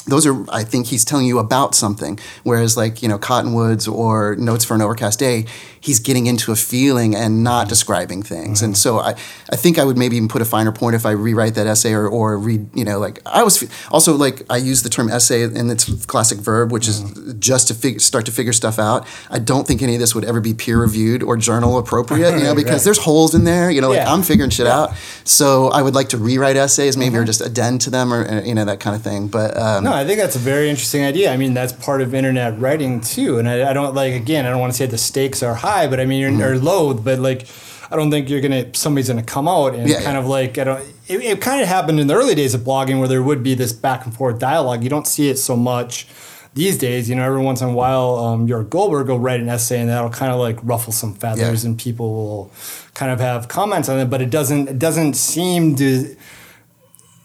Those are I think he's telling you about something. Whereas like you know Cottonwoods or Notes for an Overcast Day, he's getting into a feeling and not describing things. And so I I think I would maybe even put a finer point if I rewrite that essay or or read you know like I was also like I use the term essay in its classic verb, which is just to fig- start to figure stuff out. I don't think any of this would ever be peer reviewed or journal appropriate. You know because Right. there's holes in there. You know like Yeah. I'm figuring shit out. So I would like to rewrite essays, maybe or just addend to them or uh, you know that kind of thing. But um, No, I think that's a very interesting idea. I mean, that's part of internet writing too. And I, I don't like again, I don't want to say the stakes are high, but I mean, you're, Mm-hmm. or low, but like, I don't think you're gonna somebody's gonna come out and Yeah, kind of like I don't. It, it kind of happened in the early days of blogging where there would be this back and forth dialogue. You don't see it so much these days. You know, every once in a while, um, Jörg Colberg will write an essay and that'll kind of like ruffle some feathers Yeah. and people will kind of have comments on it, but it doesn't. It doesn't seem to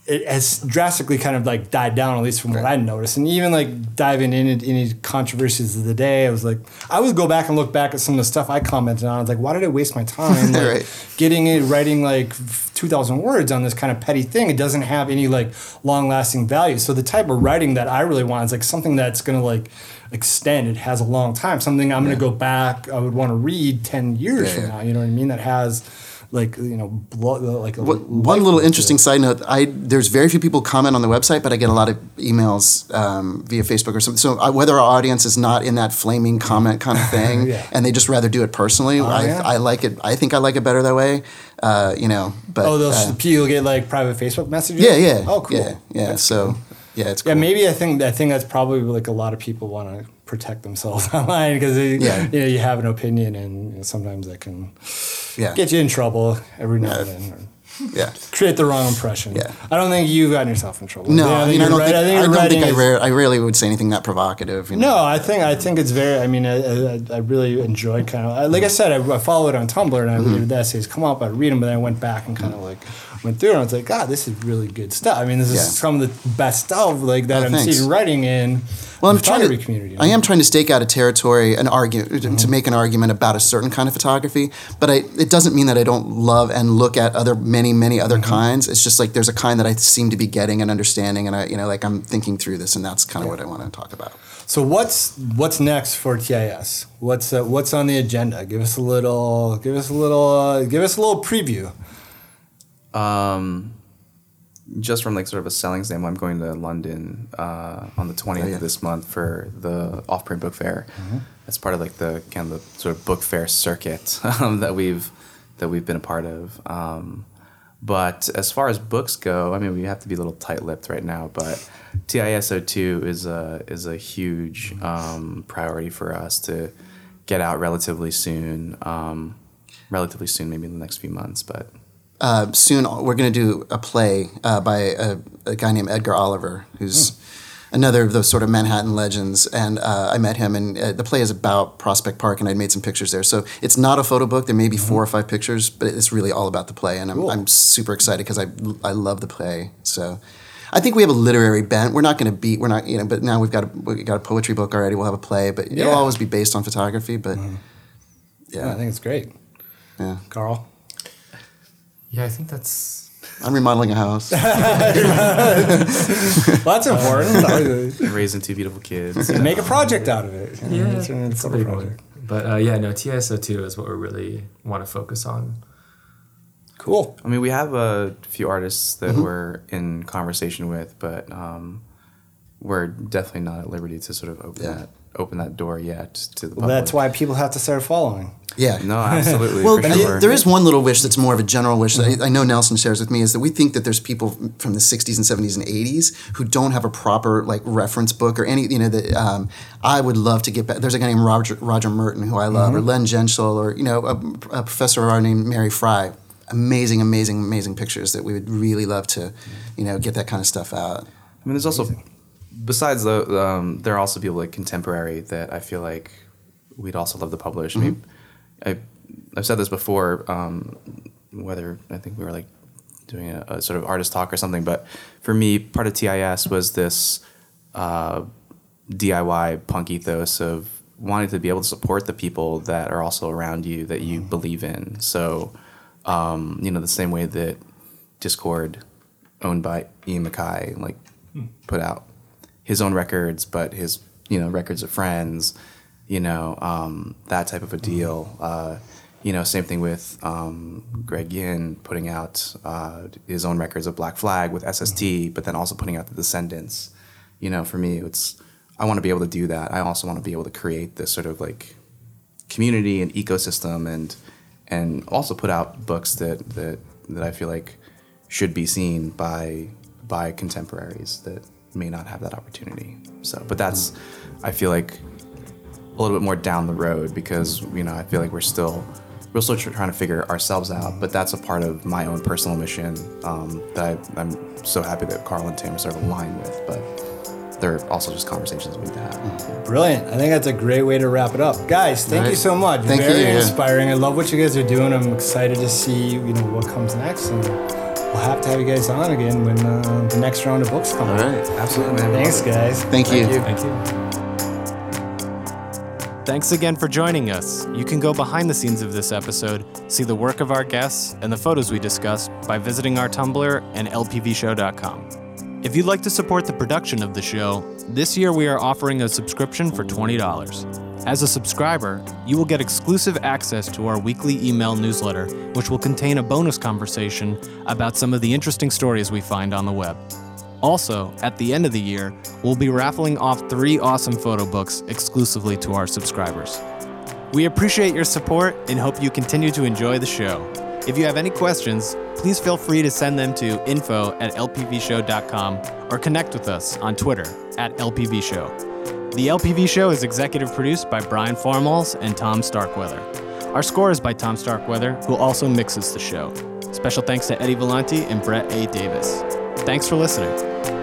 it has drastically kind of like died down, at least from what I noticed. And even like diving into any controversies of the day, I was like, I would go back and look back at some of the stuff I commented on. I was like, why did I waste my time like, Right. getting it, writing like 2,000 words on this kind of petty thing? It doesn't have any like long lasting value. So the type of writing that I really want is like something that's going to like extend. It has a long time, something I'm going to go back, I would want to read 10 years Yeah, from yeah. now. You know what I mean? That has like you know, like a What, one little interesting side note: I there's very few people comment on the website, but I get a lot of emails um, via Facebook or something. So uh, whether our audience is not in that flaming comment kind of thing, Yeah. and they just rather do it personally, I, yeah? I like it. I think I like it better that way. Uh, you know, but Oh, those uh, people get like private Facebook messages. yeah, yeah, Oh, cool. yeah, yeah. so yeah, it's cool. Yeah, maybe I think I think that's probably like a lot of people want to protect themselves online because Yeah. you know you have an opinion and you know, sometimes that can yeah, get you in trouble every now and then. Or yeah. create the wrong impression. Yeah. I don't think you've gotten yourself in trouble. No, Yeah, I mean, I don't right- think I, your don't think I, rare, I rarely would say anything that provocative. You know? No, I think I think it's very. I mean, I, I, I really enjoyed kind of I- like I said. I, I follow it on Tumblr and I Mm-hmm. read the essays come up. I read them, but then I went back and kind of like went through and I was like, God, this is really good stuff. I mean, this is Yeah. some of the best stuff like that Oh, I'm thanks. seeing writing in. Well, I'm the trying to. community. I am trying to stake out a territory, an argument to make an argument about a certain kind of photography. But I, it doesn't mean that I don't love and look at other many many other kinds. It's just like there's a kind that I seem to be getting and understanding, and I you know like I'm thinking through this, and that's kind of what I want to talk about. So what's what's next for TIS? What's uh, what's on the agenda? Give us a little. Give us a little. Uh, give us a little preview. Um, just from like sort of a selling standpoint, I'm going to London uh, on the 20th Oh, yeah. of this month for the off-print book fair. Mm-hmm. As part of like the kind of the sort of book fair circuit um, that we've that we've been a part of. Um, but as far as books go, I mean, we have to be a little tight-lipped right now. But TISO2 is a is a huge um, priority for us to get out relatively soon. Um, relatively soon, maybe in the next few months, but. Uh, soon we're going to do a play uh, by a, a guy named Edgar Oliver, who's another of those sort of Manhattan legends. And uh, I met him, and uh, the play is about Prospect Park, and I made some pictures there. So it's not a photo book. There may be four or five pictures, but it's really all about the play, and I'm, I'm super excited because I I love the play. So. I think we have a literary bent. We're not going to beat. We're not, you know. But now we've got a we got a poetry book already. We'll have a play, but Yeah. it'll always be based on photography. But Yeah, I think it's great. yeah, Carl. Yeah, I think that's. I'm remodeling a house. Well, that's important. raising two beautiful kids. Make a project out of it. you know, Yeah, turn it into it's a a big project. one. But uh, yeah, no, TSO2 is what we really want to focus on. Cool. I mean, we have a few artists that we're in conversation with, but um, we're definitely not at liberty to sort of open Yeah. that open that door yet to the Well, public. that's why people have to start following. Yeah. No, absolutely. Well, for I- sure. there is one little wish that's more of a general wish that I, I know Nelson shares with me is that we think that there's people from the 60s and 70s and 80s who don't have a proper like reference book or any you know that um, I would love to get back. There's a guy named Roger, Roger Mertin who I love, or Len Gensel, or you know a, a professor of art named Mary Fry. Amazing, amazing, amazing pictures that we would really love to, you know, get that kind of stuff out. I mean, there's also besides the um, there are also people like contemporary that I feel like we'd also love to publish. I mean, I I've said this before. Um, whether I think we were like doing a, a sort of artist talk or something, but for me, part of TIS was this uh, DIY punk ethos of wanting to be able to support the people that are also around you that you believe in. So, um, you know, the same way that Dischord, owned by Ian MacKaye, like put out his own records, but his you know records of friends, you know um, that type of a deal. Uh, you know, same thing with um, Greg Ginn putting out uh, his own records of Black Flag with SST, but then also putting out the Descendents. You know, for me, it's I want to be able to do that. I also want to be able to create this sort of like community and ecosystem and and also put out books that that that I feel like should be seen by by contemporaries that may not have that opportunity. So, but that's I feel like a little bit more down the road because you know I feel like we're still we're still tr- trying to figure ourselves out. But that's a part of my own personal mission um, that I, I'm so happy that Carl and Tim are sort of aligned with. But they're also just conversations we need to have. Brilliant. I think that's a great way to wrap it up. Guys, thank you so much. Thank Very you, yeah. inspiring. I love what you guys are doing. I'm excited to see you know what comes next, and we'll have to have you guys on again when uh, the next round of books come. All out. right. Absolutely, man. Thanks, guys. Thank you. Thank you. Thanks again for joining us. You can go behind the scenes of this episode, see the work of our guests, and the photos we discussed by visiting our Tumblr and lpvshow.com. If you'd like to support the production of the show, this year we are offering a subscription for $20. As a subscriber, you will get exclusive access to our weekly email newsletter, which will contain a bonus conversation about some of the interesting stories we find on the web. Also, at the end of the year, we'll be raffling off three awesome photo books exclusively to our subscribers. We appreciate your support and hope you continue to enjoy the show. If you have any questions, please feel free to send them to info at lpvshow.com or connect with us on Twitter at lpvshow. The LPV Show is executive produced by Brian Formhals and Tom Starkweather. Our score is by Tom Starkweather, who also mixes the show. Special thanks to Eddie Vellante and Brett A. Davis. Thanks for listening.